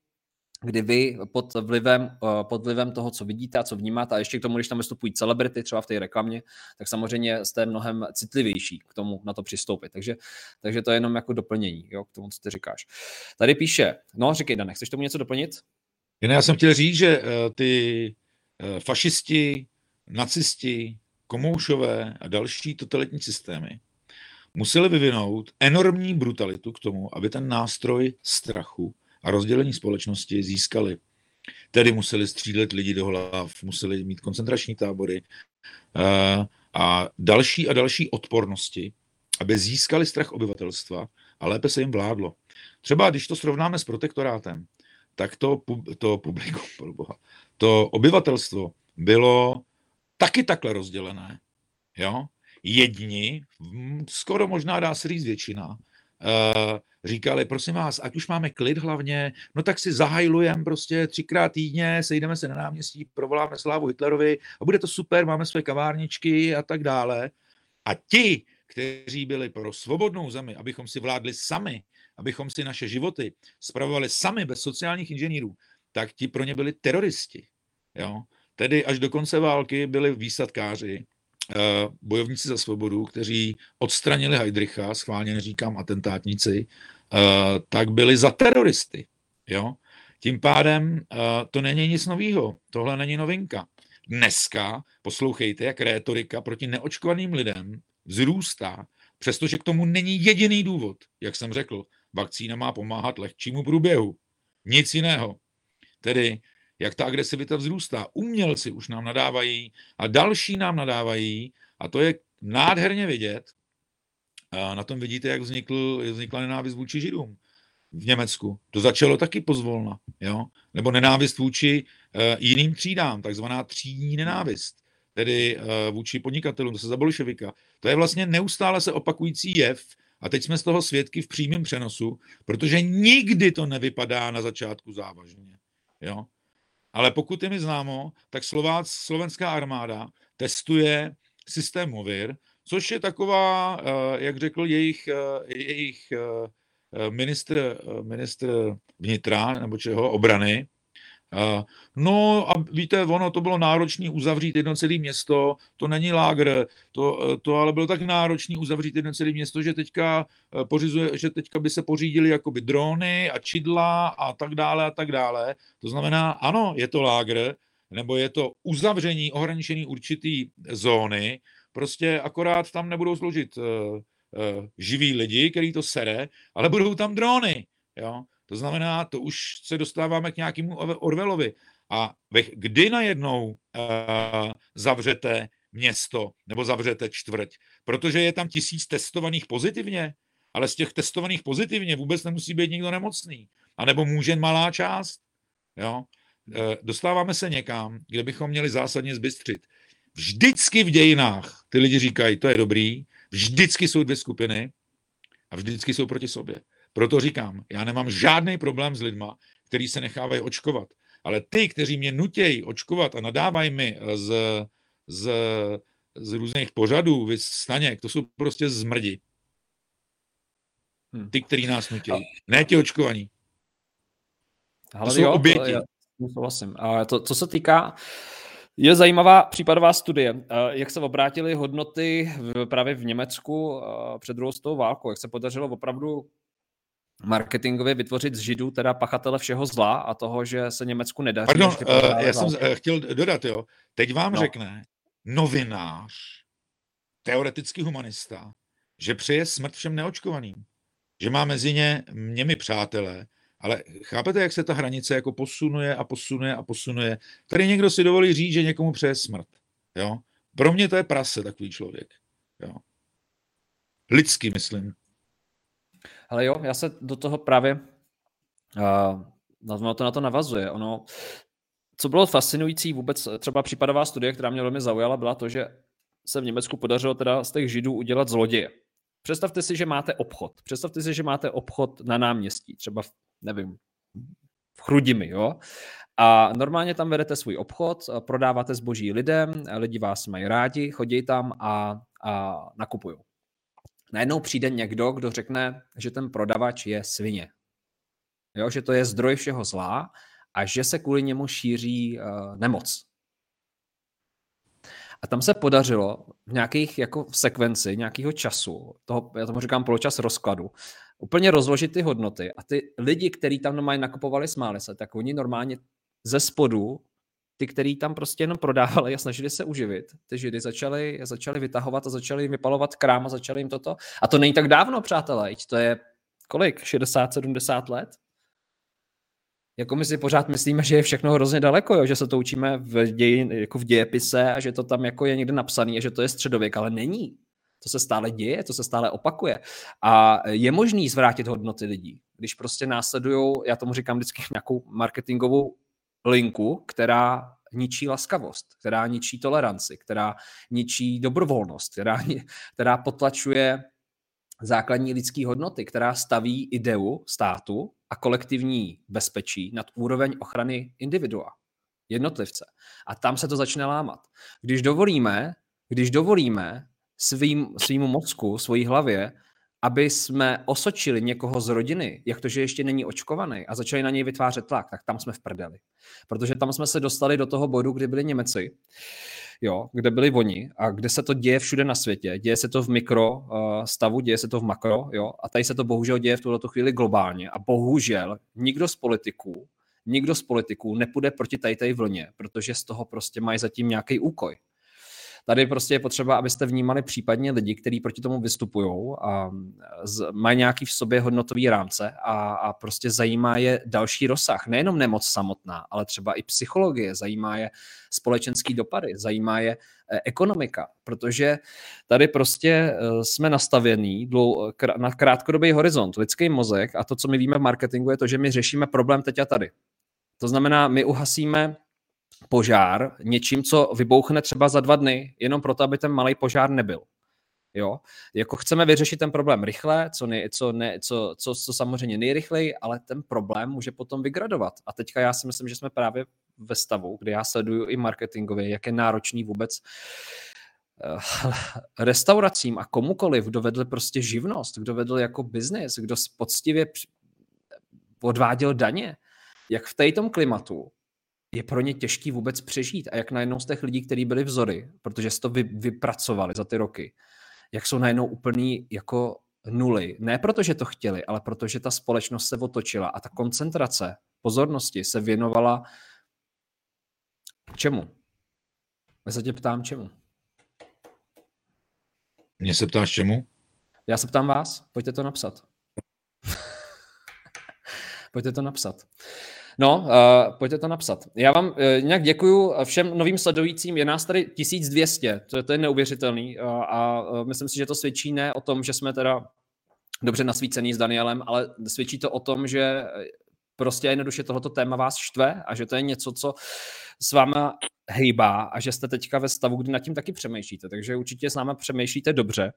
kdy vy pod vlivem, eh, pod vlivem toho, co vidíte a co vnímáte, a ještě k tomu, když tam vystupují celebrity třeba v té reklamě, tak samozřejmě jste mnohem citlivější k tomu na to přistoupit. Takže, takže to je jenom jako doplnění jo, k tomu, co ty říkáš. Tady píše, no říkej Dane, chceš tomu něco doplnit? Já jsem chtěl říct, že uh, ty uh, fašisti, nacisti, komoušové a další totalitní systémy museli vyvinout enormní brutalitu k tomu, aby ten nástroj strachu a rozdělení společnosti získali. Tedy museli střílet lidi do hlav, museli mít koncentrační tábory eh, a další a další odpornosti, aby získali strach obyvatelstva a lépe se jim vládlo. Třeba když to srovnáme s protektorátem, tak to, to publikum, to obyvatelstvo bylo taky takhle rozdělené. Jo? jedni, skoro možná dá se říct většina, Uh, říkali, prosím vás, ať už máme klid hlavně, no tak si zahajlujeme prostě třikrát týdně, sejdeme se na náměstí, provoláme slávu Hitlerovi a bude to super, máme své kavárničky a tak dále. A ti, kteří byli pro svobodnou zemi, abychom si vládli sami, abychom si naše životy spravovali sami bez sociálních inženýrů, tak ti pro ně byli teroristi. Jo? Tedy až do konce války byli výsadkáři, Eh, bojovníci za svobodu, kteří odstranili Heidricha, schválně neříkám atentátníci, tak byli za teroristy. Jo? Tím pádem eh, to není nic nového, tohle není novinka. Dneska poslouchejte, jak rétorika proti neočkovaným lidem vzrůstá, přestože k tomu není jediný důvod, jak jsem řekl, vakcína má pomáhat lehčímu průběhu. Nic jiného. Tedy jak ta agresivita vzrůstá. Umělci už nám nadávají a další nám nadávají a to je nádherně vidět. A na tom vidíte, jak vznikl, vznikla nenávist vůči Židům v Německu. To začalo taky pozvolna. Jo? Nebo nenávist vůči uh, jiným třídám, takzvaná třídní nenávist, tedy uh, vůči podnikatelům, to se za bolševika. To je vlastně neustále se opakující jev a teď jsme z toho svědky v přímém přenosu, protože nikdy to nevypadá na začátku závažně. Jo? Ale pokud je mi známo, tak Slovác, slovenská armáda testuje systém Movir, což je taková, eh, jak řekl jejich, eh, jejich eh, ministr, ministr vnitra nebo čeho, obrany, No a víte, ono to bylo náročné uzavřít jedno celé město, to není lágr, to, to ale bylo tak náročné uzavřít jedno celé město, že teďka, pořizuje, že teďka by se pořídili jakoby drony a čidla a tak dále a tak dále. To znamená, ano, je to lágr, nebo je to uzavření, ohraničení určitý zóny, prostě akorát tam nebudou sloužit uh, uh, živí lidi, který to sere, ale budou tam drony. Jo? To znamená, to už se dostáváme k nějakému Orvelovi. A kdy najednou uh, zavřete město nebo zavřete čtvrť? Protože je tam tisíc testovaných pozitivně, ale z těch testovaných pozitivně vůbec nemusí být nikdo nemocný. A nebo může malá část. Jo? Dostáváme se někam, kde bychom měli zásadně zbystřit. Vždycky v dějinách ty lidi říkají, to je dobrý, vždycky jsou dvě skupiny a vždycky jsou proti sobě. Proto říkám, já nemám žádný problém s lidma, kteří se nechávají očkovat. Ale ty, kteří mě nutějí očkovat a nadávají mi z, z, z různých pořadů, vy staněk, to jsou prostě zmrdi. Hm. Ty, kteří nás nutějí. Ne ti očkovaní. to jsou jo, oběti. Já, souhlasím. A to, co se týká je zajímavá případová studie, jak se obrátily hodnoty v, právě v Německu před druhou světovou válkou, jak se podařilo opravdu marketingově vytvořit z Židů teda pachatele všeho zla a toho, že se Německu nedaří. Pardon, uh, já jsem uh, chtěl dodat, jo. Teď vám no. řekne novinář, teoretický humanista, že přeje smrt všem neočkovaným. Že má mezi ně, němi přátelé, ale chápete, jak se ta hranice jako posunuje a posunuje a posunuje. Tady někdo si dovolí říct, že někomu přeje smrt. Jo? Pro mě to je prase takový člověk. Jo? Lidsky, myslím. Ale jo, já se do toho právě uh, to na to navazuje. Ono, co bylo fascinující vůbec, třeba případová studie, která mě velmi zaujala, byla to, že se v Německu podařilo teda z těch židů udělat zloděje. Představte si, že máte obchod. Představte si, že máte obchod na náměstí, třeba, v, nevím, v Chrudimi, jo? A normálně tam vedete svůj obchod, prodáváte zboží lidem, lidi vás mají rádi, chodí tam a, a nakupují najednou přijde někdo, kdo řekne, že ten prodavač je svině. Jo, že to je zdroj všeho zla a že se kvůli němu šíří uh, nemoc. A tam se podařilo v nějakých jako v sekvenci nějakého času, toho, já tomu říkám poločas rozkladu, úplně rozložit ty hodnoty a ty lidi, kteří tam normálně nakupovali, smáli se, tak oni normálně ze spodu ty, který tam prostě jenom prodávali a snažili se uživit, ty židy začali, začali vytahovat a začali jim vypalovat krám a začali jim toto. A to není tak dávno, přátelé, to je kolik? 60-70 let? Jako my si pořád myslíme, že je všechno hrozně daleko, jo? že se to učíme v, ději, jako v dějepise a že to tam jako je někde napsané a že to je středověk, ale není. To se stále děje, to se stále opakuje. A je možný zvrátit hodnoty lidí, když prostě následují, já tomu říkám vždycky nějakou marketingovou linku, která ničí laskavost, která ničí toleranci, která ničí dobrovolnost, která, která potlačuje základní lidské hodnoty, která staví ideu státu a kolektivní bezpečí nad úroveň ochrany individua, jednotlivce. A tam se to začne lámat. Když dovolíme, když dovolíme svým, svýmu mozku, svojí hlavě aby jsme osočili někoho z rodiny, jak to, že ještě není očkovaný a začali na něj vytvářet tlak, tak tam jsme v prdeli. Protože tam jsme se dostali do toho bodu, kdy byli Němeci, jo, kde byli oni a kde se to děje všude na světě. Děje se to v mikro uh, stavu, děje se to v makro, jo, a tady se to bohužel děje v tuto chvíli globálně. A bohužel nikdo z politiků, nikdo z politiků nepůjde proti tady té vlně, protože z toho prostě mají zatím nějaký úkoj. Tady prostě je potřeba, abyste vnímali případně lidi, kteří proti tomu vystupují a z, mají nějaký v sobě hodnotový rámce a, a prostě zajímá je další rozsah. Nejenom nemoc samotná, ale třeba i psychologie, zajímá je společenský dopady, zajímá je eh, ekonomika, protože tady prostě eh, jsme nastavení na krátkodobý horizont. Lidský mozek a to, co my víme v marketingu, je to, že my řešíme problém teď a tady. To znamená, my uhasíme požár něčím, co vybouchne třeba za dva dny, jenom proto, aby ten malý požár nebyl. Jo? Jako chceme vyřešit ten problém rychle, co, ne, co, ne, co, co, co samozřejmě nejrychleji, ale ten problém může potom vygradovat. A teďka já si myslím, že jsme právě ve stavu, kde já sleduju i marketingově, jak je náročný vůbec eh, restauracím a komukoliv, kdo vedl prostě živnost, kdo vedl jako biznis, kdo poctivě odváděl daně, jak v této klimatu je pro ně těžký vůbec přežít. A jak najednou z těch lidí, kteří byli vzory, protože si to vy, vypracovali za ty roky, jak jsou najednou úplný jako nuly. Ne protože to chtěli, ale protože ta společnost se otočila a ta koncentrace pozornosti se věnovala čemu? Já se tě ptám čemu. Mě se ptáš čemu? Já se ptám vás, pojďte to napsat. pojďte to napsat. No, uh, pojďte to napsat. Já vám uh, nějak děkuju všem novým sledujícím. Je nás tady 1200, to je, to je neuvěřitelný uh, a uh, myslím si, že to svědčí ne o tom, že jsme teda dobře nasvícený s Danielem, ale svědčí to o tom, že prostě jednoduše tohoto téma vás štve a že to je něco, co s váma hýbá a že jste teďka ve stavu, kdy nad tím taky přemýšlíte. Takže určitě s náma přemýšlíte dobře.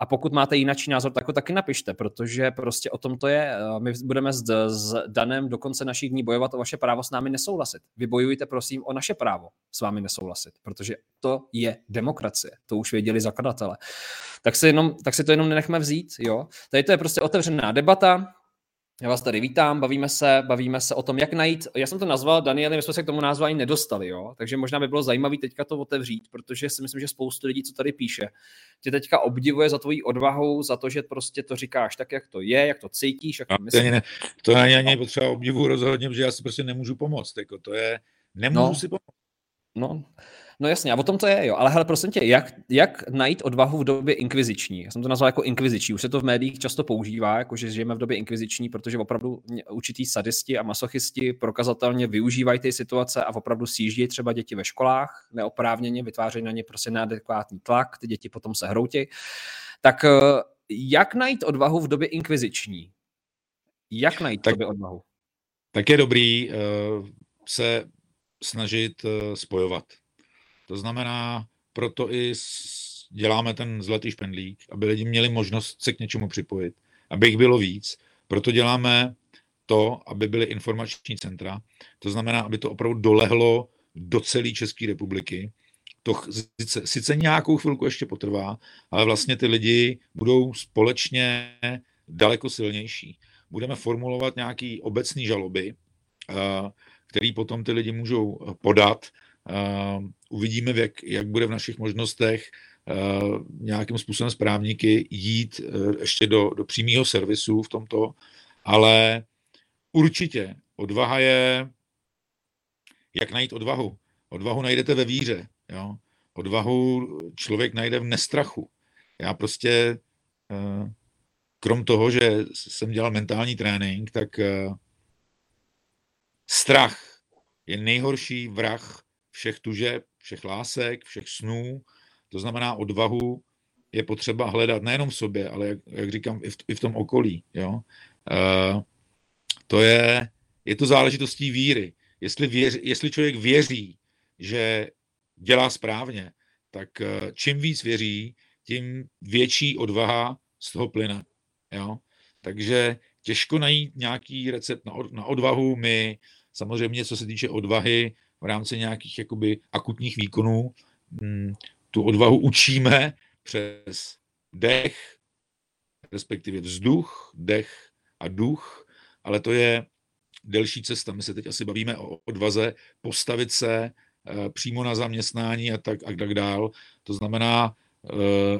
A pokud máte jiný názor, tak ho taky napište, protože prostě o tom to je. My budeme s, s Danem do konce našich dní bojovat o vaše právo s námi nesouhlasit. Vy bojujte prosím o naše právo s vámi nesouhlasit, protože to je demokracie. To už věděli zakladatelé. Tak si, jenom, tak si to jenom nenechme vzít. Jo? Tady to je prostě otevřená debata. Já vás tady vítám, bavíme se, bavíme se o tom, jak najít, já jsem to nazval, Daniel, my jsme se k tomu názvu ani nedostali, jo? takže možná by bylo zajímavé teďka to otevřít, protože si myslím, že spoustu lidí, co tady píše, tě teďka obdivuje za tvoji odvahu, za to, že prostě to říkáš tak, jak to je, jak to cítíš, jak to myslíš. To, ne, to není ani potřeba obdivu rozhodně, že já si prostě nemůžu pomoct, jako to je, nemůžu no, si pomoct. No, No jasně, a o tom to je, jo. Ale hele, prosím tě, jak, jak najít odvahu v době inkviziční? Já jsem to nazval jako inkviziční. Už se to v médiích často používá, jako že žijeme v době inkviziční, protože opravdu určitý sadisti a masochisti prokazatelně využívají ty situace a opravdu sjíždějí třeba děti ve školách, neoprávněně, vytvářejí na ně prostě neadekvátní tlak, ty děti potom se hroutí. Tak eh, jak najít odvahu v době inkviziční? Jak najít tak, době odvahu? Tak je dobrý uh, se snažit uh, spojovat to znamená, proto i děláme ten zlatý špendlík, aby lidi měli možnost se k něčemu připojit, aby jich bylo víc. Proto děláme to, aby byly informační centra. To znamená, aby to opravdu dolehlo do celé České republiky. To sice, sice nějakou chvilku ještě potrvá, ale vlastně ty lidi budou společně daleko silnější. Budeme formulovat nějaké obecné žaloby, eh, které potom ty lidi můžou podat uvidíme, jak, jak bude v našich možnostech nějakým způsobem správníky jít uh, ještě do, do přímého servisu v tomto, ale určitě odvaha je, jak najít odvahu. Odvahu najdete ve víře. Jo? Odvahu člověk najde v nestrachu. Já prostě, krom toho, že jsem dělal mentální trénink, tak strach je nejhorší vrah všech tužeb, všech lásek, všech snů. To znamená odvahu je potřeba hledat nejenom v sobě, ale jak, jak říkám, i v, i v tom okolí. Jo? Uh, to je, je to záležitostí víry. Jestli, věř, jestli člověk věří, že dělá správně, tak uh, čím víc věří, tím větší odvaha z toho plyne. Jo? Takže těžko najít nějaký recept na, na odvahu. My samozřejmě, co se týče odvahy, v rámci nějakých jakoby akutních výkonů mm, tu odvahu učíme přes dech, respektive vzduch, dech a duch, ale to je delší cesta. My se teď asi bavíme o odvaze postavit se eh, přímo na zaměstnání a tak a tak dál. To znamená, eh,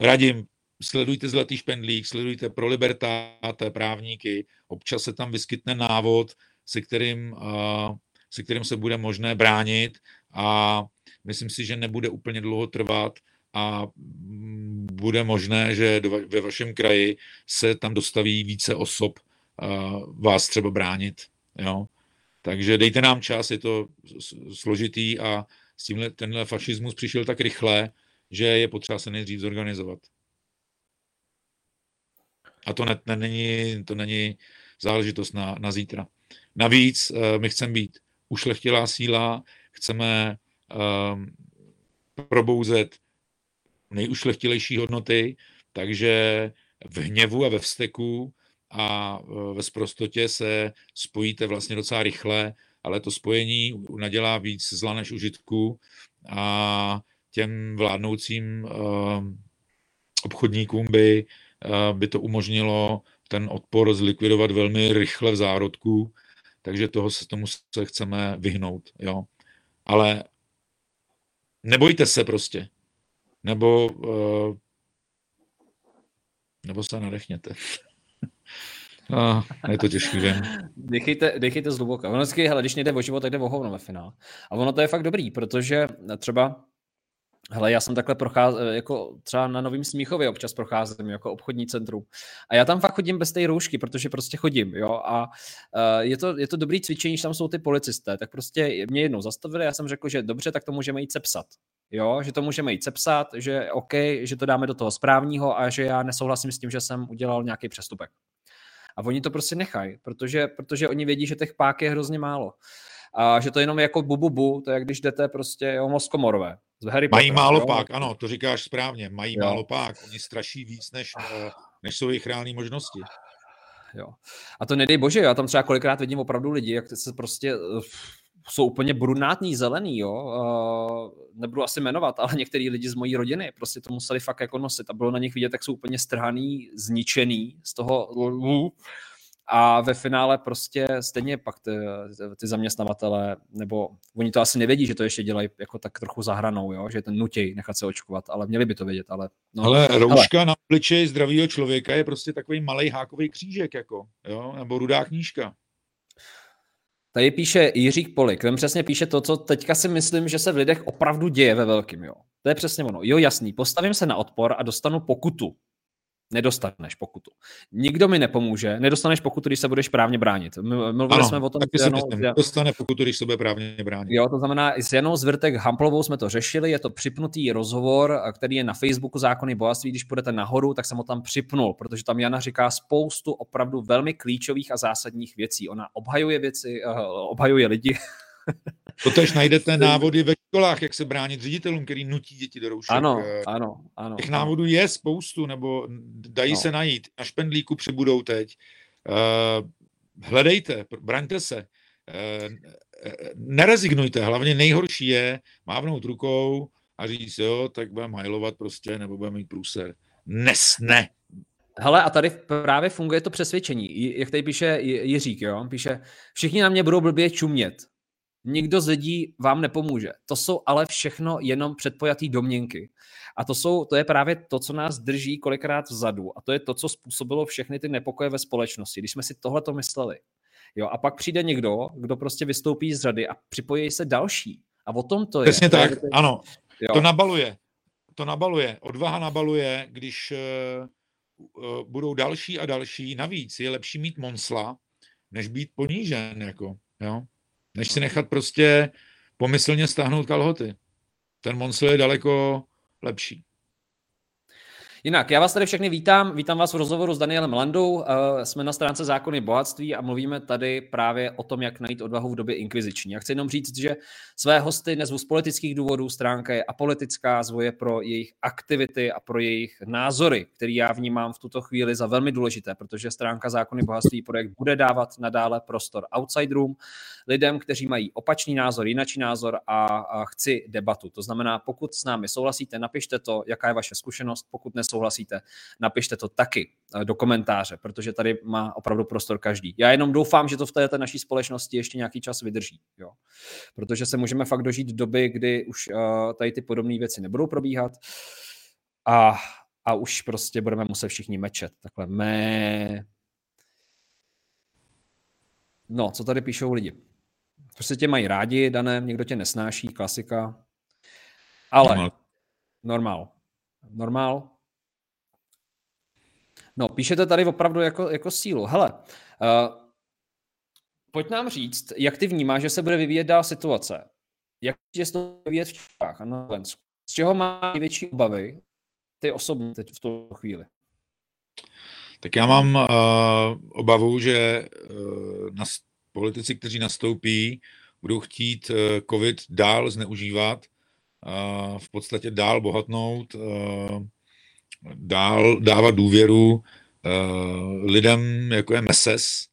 radím, sledujte Zlatý špendlík, sledujte pro libertáte, právníky, občas se tam vyskytne návod, se kterým, se kterým se bude možné bránit a myslím si, že nebude úplně dlouho trvat a mm, bude možné, že ve vašem kraji se tam dostaví více osob vás třeba bránit. Jo? Takže dejte nám čas, je to složitý a s tímhle, tenhle fašismus přišel tak rychle, že je potřeba se nejdřív zorganizovat. A to, ne, ne, není, to není záležitost na, na zítra. Navíc eh, my chceme být ušlechtilá síla, chceme um, probouzet nejušlechtilejší hodnoty, takže v hněvu a ve vzteku a eh, ve sprostotě se spojíte vlastně docela rychle, ale to spojení nadělá víc zla než užitku a těm vládnoucím uh, obchodníkům by, uh, by to umožnilo ten odpor zlikvidovat velmi rychle v zárodku takže toho se tomu se chceme vyhnout, jo. Ale nebojte se prostě, nebo, uh, nebo se nadechněte. A, je to těžký, vím. Dechejte, dechejte zhluboka. Ono vždycky, hele, když nejde o život, tak jde o hovno ve finále. A ono to je fakt dobrý, protože třeba Hele, já jsem takhle procházel, jako třeba na Novém Smíchově občas procházím jako obchodní centrum. A já tam fakt chodím bez té roušky, protože prostě chodím, jo. A uh, je, to, je to dobrý cvičení, že tam jsou ty policisté. Tak prostě mě jednou zastavili, já jsem řekl, že dobře, tak to můžeme jít sepsat. Jo, že to můžeme jít sepsat, že OK, že to dáme do toho správního a že já nesouhlasím s tím, že jsem udělal nějaký přestupek. A oni to prostě nechají, protože, protože oni vědí, že těch pák je hrozně málo. A že to je jenom jako bu, bu, to je jak když jdete prostě jo, moskomorové. Z Harry Mají Potter, málo jo? pák, ano, to říkáš správně, mají jo. málo pák, oni straší víc, než, eh, než jsou jejich reální možnosti. Jo. A to nedej bože, já tam třeba kolikrát vidím opravdu lidi, jak se prostě eh, jsou úplně brunátní, zelený, jo. Uh, nebudu asi jmenovat, ale některý lidi z mojí rodiny prostě to museli fakt jako nosit a bylo na nich vidět, jak jsou úplně strhaný, zničený z toho a ve finále prostě stejně pak ty, ty zaměstnavatele, nebo oni to asi nevědí, že to ještě dělají jako tak trochu zahranou, jo? že ten nutěj nechat se očkovat, ale měli by to vědět. Ale, no, ale rouška ale... na pliči zdravého člověka je prostě takový malý hákový křížek, jako, jo? nebo rudá knížka. Tady píše Jiřík Polik, ten přesně píše to, co teďka si myslím, že se v lidech opravdu děje ve velkým. Jo. To je přesně ono. Jo, jasný, postavím se na odpor a dostanu pokutu nedostaneš pokutu. Nikdo mi nepomůže, nedostaneš pokutu, když se budeš právně bránit. Mluvili ano, jsme o tom, že Janou, myslím, dostane pokutu, když se bude právně bránit. Jo, to znamená, s Janou Zvrtek Hamplovou jsme to řešili, je to připnutý rozhovor, který je na Facebooku Zákony bohatství, když půjdete nahoru, tak jsem ho tam připnul, protože tam Jana říká spoustu opravdu velmi klíčových a zásadních věcí. Ona obhajuje věci, uh, obhajuje lidi, Totež najdete návody ve školách, jak se bránit ředitelům, který nutí děti do roušek. Ano, ano, ano. Těch návodů je spoustu, nebo dají no. se najít. Na špendlíku přibudou teď. Uh, hledejte, braňte se. Uh, nerezignujte, hlavně nejhorší je mávnout rukou a říct, jo, tak budeme hajlovat prostě, nebo budeme mít průser. Nes, ne. Hele, a tady právě funguje to přesvědčení. Jak tady píše Jiřík, jo? píše, všichni na mě budou blbě čumět. Nikdo z lidí vám nepomůže. To jsou ale všechno jenom předpojatý domněnky. A to, jsou, to je právě to, co nás drží kolikrát vzadu. A to je to, co způsobilo všechny ty nepokoje ve společnosti. Když jsme si tohle to mysleli. Jo, a pak přijde někdo, kdo prostě vystoupí z řady a připojí se další. A o tom to je. Přesně tak, to je, ano. Jo. To nabaluje. To nabaluje. Odvaha nabaluje, když uh, uh, budou další a další. Navíc je lepší mít monsla, než být ponížen. Jako, jo? Než si nechat prostě pomyslně stáhnout kalhoty. Ten Monsel je daleko lepší. Jinak, já vás tady všechny vítám. Vítám vás v rozhovoru s Danielem Landou. Eh, jsme na stránce Zákony bohatství a mluvíme tady právě o tom, jak najít odvahu v době inkviziční. Já chci jenom říct, že své hosty nezvu z politických důvodů, stránka je apolitická, zvoje pro jejich aktivity a pro jejich názory, který já vnímám v tuto chvíli za velmi důležité, protože stránka Zákony bohatství projekt bude dávat nadále prostor outsiderům, lidem, kteří mají opačný názor, jinačí názor a, chci debatu. To znamená, pokud s námi souhlasíte, napište to, jaká je vaše zkušenost, pokud nesouhlasíte, napište to taky eh, do komentáře, protože tady má opravdu prostor každý. Já jenom doufám, že to v této naší společnosti ještě nějaký čas vydrží, jo. protože se můžeme fakt dožít doby, kdy už uh, tady ty podobné věci nebudou probíhat a, a už prostě budeme muset všichni mečet. Takhle mé... No, co tady píšou lidi? Prostě tě mají rádi, dané, někdo tě nesnáší, klasika. Ale normál. Normál. Normál. No, píšete tady opravdu jako, jako sílu. Hele, uh, pojď nám říct, jak ty vnímáš, že se bude vyvíjet dál situace. Jak se to vyvíjet v Čechách a na Slovensku? Z čeho má největší obavy ty osobně teď v tuto chvíli? Tak já mám uh, obavu, že uh, na politici, kteří nastoupí, budou chtít eh, COVID dál zneužívat, v podstatě dál bohatnout, eh, dál dávat důvěru eh, lidem, jako je MESES,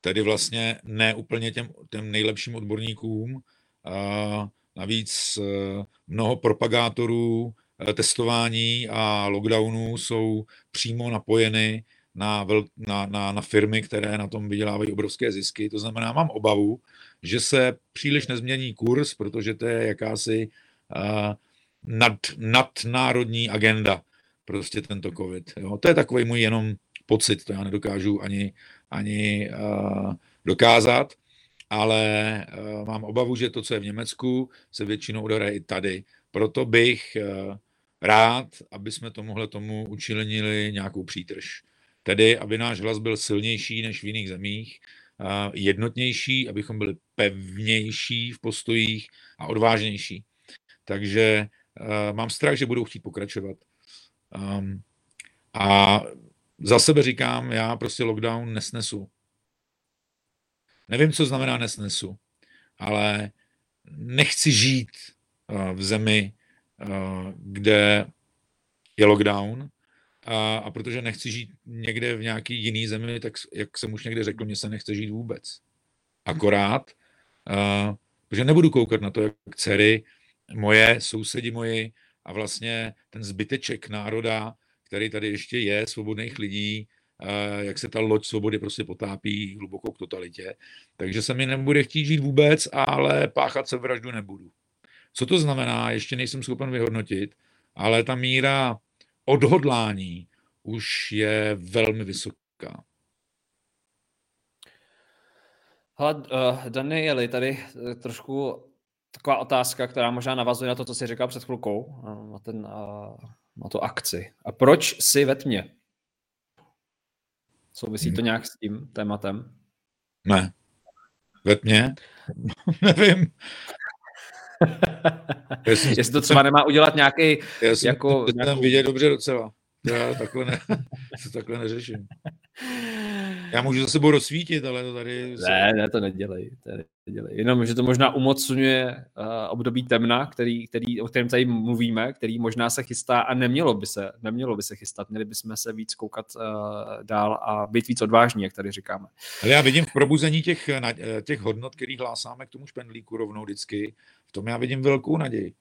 tedy vlastně ne úplně těm, těm nejlepším odborníkům. Navíc mnoho propagátorů testování a lockdownů jsou přímo napojeny na, vel, na, na, na firmy, které na tom vydělávají obrovské zisky. To znamená, mám obavu, že se příliš nezmění kurz, protože to je jakási uh, nad, nadnárodní agenda, prostě tento COVID. Jo. To je takový můj jenom pocit, to já nedokážu ani, ani uh, dokázat, ale uh, mám obavu, že to, co je v Německu, se většinou odehraje i tady. Proto bych uh, rád, aby jsme tomuhle tomu učinili nějakou přítrž. Tedy, aby náš hlas byl silnější než v jiných zemích, jednotnější, abychom byli pevnější v postojích a odvážnější. Takže mám strach, že budou chtít pokračovat. Um, a za sebe říkám, já prostě lockdown nesnesu. Nevím, co znamená nesnesu, ale nechci žít v zemi, kde je lockdown, a, a protože nechci žít někde v nějaký jiný zemi, tak jak jsem už někde řekl, mě se nechce žít vůbec. Akorát, protože nebudu koukat na to, jak dcery moje, sousedi moji a vlastně ten zbyteček národa, který tady ještě je, svobodných lidí, jak se ta loď svobody prostě potápí hluboko k totalitě. Takže se mi nebude chtít žít vůbec, ale páchat se vraždu nebudu. Co to znamená, ještě nejsem schopen vyhodnotit, ale ta míra odhodlání už je velmi vysoká. Hele, uh, Danieli, tady uh, trošku taková otázka, která možná navazuje na to, co jsi říkal před chvilkou, uh, na, ten, uh, na tu akci. A proč jsi ve tmě? Souvisí to hmm. nějak s tím tématem? Ne. Ve tmě? Nevím. Jestli, Jestli to třeba nemá udělat nějaký... Já jsem jako, nějakou... vidět dobře docela. Já takhle, ne, to takhle neřeším. Já můžu za sebou rozsvítit, ale to tady... Ne, ne, to nedělej. To nedělej. Jenom, že to možná umocňuje uh, období temna, který, který, o kterém tady mluvíme, který možná se chystá a nemělo by se, nemělo by se chystat. Měli bychom se víc koukat uh, dál a být víc odvážní, jak tady říkáme. Ale já vidím v probuzení těch, těch hodnot, který hlásáme k tomu špendlíku rovnou vždycky, v tom já vidím velkou naději.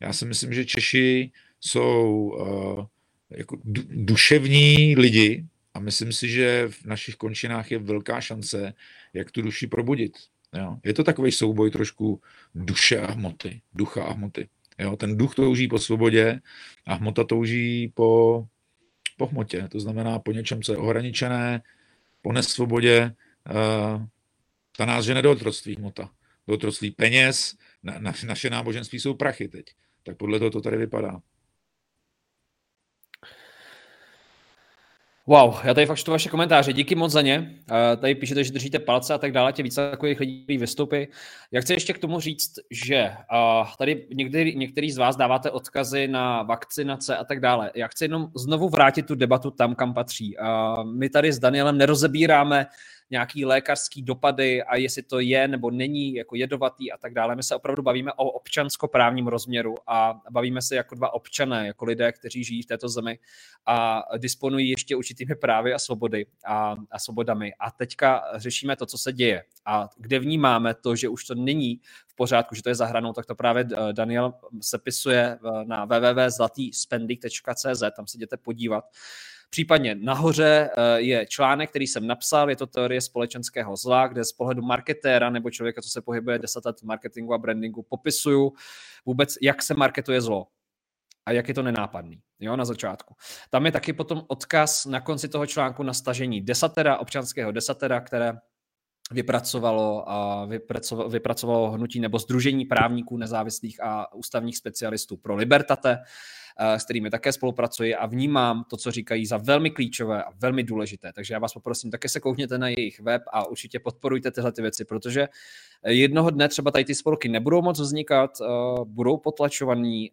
Já si myslím, že Češi jsou uh, jako duševní lidi a myslím si, že v našich končinách je velká šance, jak tu duši probudit. Jo. Je to takový souboj trošku duše a hmoty, ducha a hmoty. Jo. Ten duch touží po svobodě a hmota touží po, po hmotě. To znamená po něčem, co je ohraničené, po nesvobodě. Uh, ta nás žene do otroctví hmota. Do otroctví peněz, na, na, naše náboženství jsou prachy teď. Tak podle toho to tady vypadá. Wow, já tady fakt čtu vaše komentáře, díky moc za ně. Tady píšete, že držíte palce a tak dále, tě více takových lidí vystoupí. Já chci ještě k tomu říct, že tady některý, některý z vás dáváte odkazy na vakcinace a tak dále. Já chci jenom znovu vrátit tu debatu tam, kam patří. My tady s Danielem nerozebíráme nějaký lékařský dopady a jestli to je nebo není jako jedovatý a tak dále. My se opravdu bavíme o občanskoprávním rozměru a bavíme se jako dva občané, jako lidé, kteří žijí v této zemi a disponují ještě určitými právy a svobody a, a svobodami. A teďka řešíme to, co se děje a kde vnímáme to, že už to není v pořádku, že to je zahranou, tak to právě eh, Daniel sepisuje eh, na www.zlatýspendy.cz, tam se jděte podívat. Případně nahoře eh, je článek, který jsem napsal, je to teorie společenského zla, kde z pohledu marketéra nebo člověka, co se pohybuje 10 let v marketingu a brandingu, popisuju vůbec, jak se marketuje zlo a jak je to nenápadný, jo, na začátku. Tam je taky potom odkaz na konci toho článku na stažení desatera, občanského desatera, které vypracovalo, a vypracovalo, vypracovalo hnutí nebo združení právníků nezávislých a ústavních specialistů pro Libertate, s kterými také spolupracuji a vnímám to, co říkají za velmi klíčové a velmi důležité. Takže já vás poprosím, také se koukněte na jejich web a určitě podporujte tyhle ty věci, protože jednoho dne třeba tady ty spolky nebudou moc vznikat, budou potlačovaní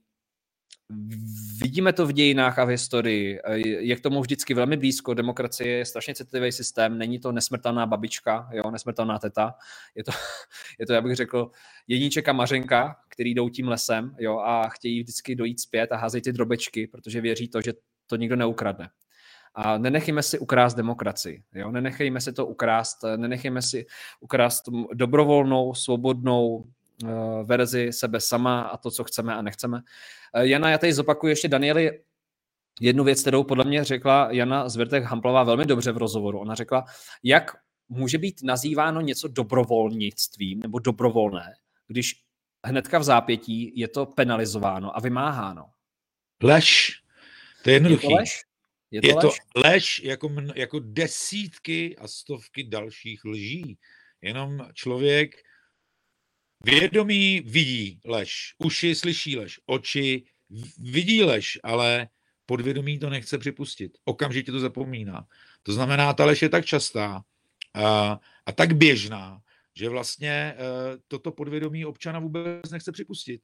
Vidíme to v dějinách a v historii. Je k tomu vždycky velmi blízko. Demokracie je strašně citlivý systém. Není to nesmrtelná babička, jo, nesmrtelná teta. Je to, je to, já bych řekl, jedniček a mařenka, který jdou tím lesem jo, a chtějí vždycky dojít zpět a házejí ty drobečky, protože věří to, že to nikdo neukradne. A nenechejme si ukrást demokracii. Jo? Nenechejme si to ukrást, nenechejme si ukrást dobrovolnou, svobodnou, verzi sebe sama a to, co chceme a nechceme. Eh, Jana, já tady zopakuju ještě Danieli jednu věc, kterou podle mě řekla Jana Zvrtek Hamplová velmi dobře v rozhovoru. Ona řekla, jak může být nazýváno něco dobrovolnictvím nebo dobrovolné, když hnedka v zápětí je to penalizováno a vymáháno. Lež. To je jednoduchý. Je to lež? Je to, je lež? to lež jako, jako desítky a stovky dalších lží. Jenom člověk vědomí vidí lež, uši slyší lež, oči vidí lež, ale podvědomí to nechce připustit. Okamžitě to zapomíná. To znamená, ta lež je tak častá a, a tak běžná, že vlastně e, toto podvědomí občana vůbec nechce připustit.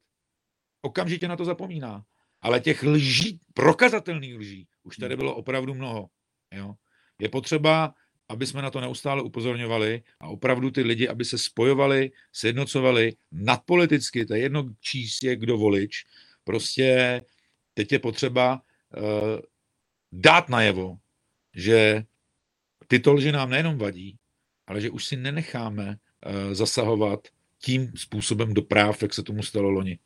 Okamžitě na to zapomíná. Ale těch lží, prokazatelných lží, už tady bylo opravdu mnoho. Jo? Je potřeba, aby jsme na to neustále upozorňovali a opravdu ty lidi, aby se spojovali, sjednocovali nadpoliticky, to je jedno číst je kdo volič, prostě teď je potřeba uh, dát najevo, že tyto lži nám nejenom vadí, ale že už si nenecháme uh, zasahovat tím způsobem do práv, jak se tomu stalo loni.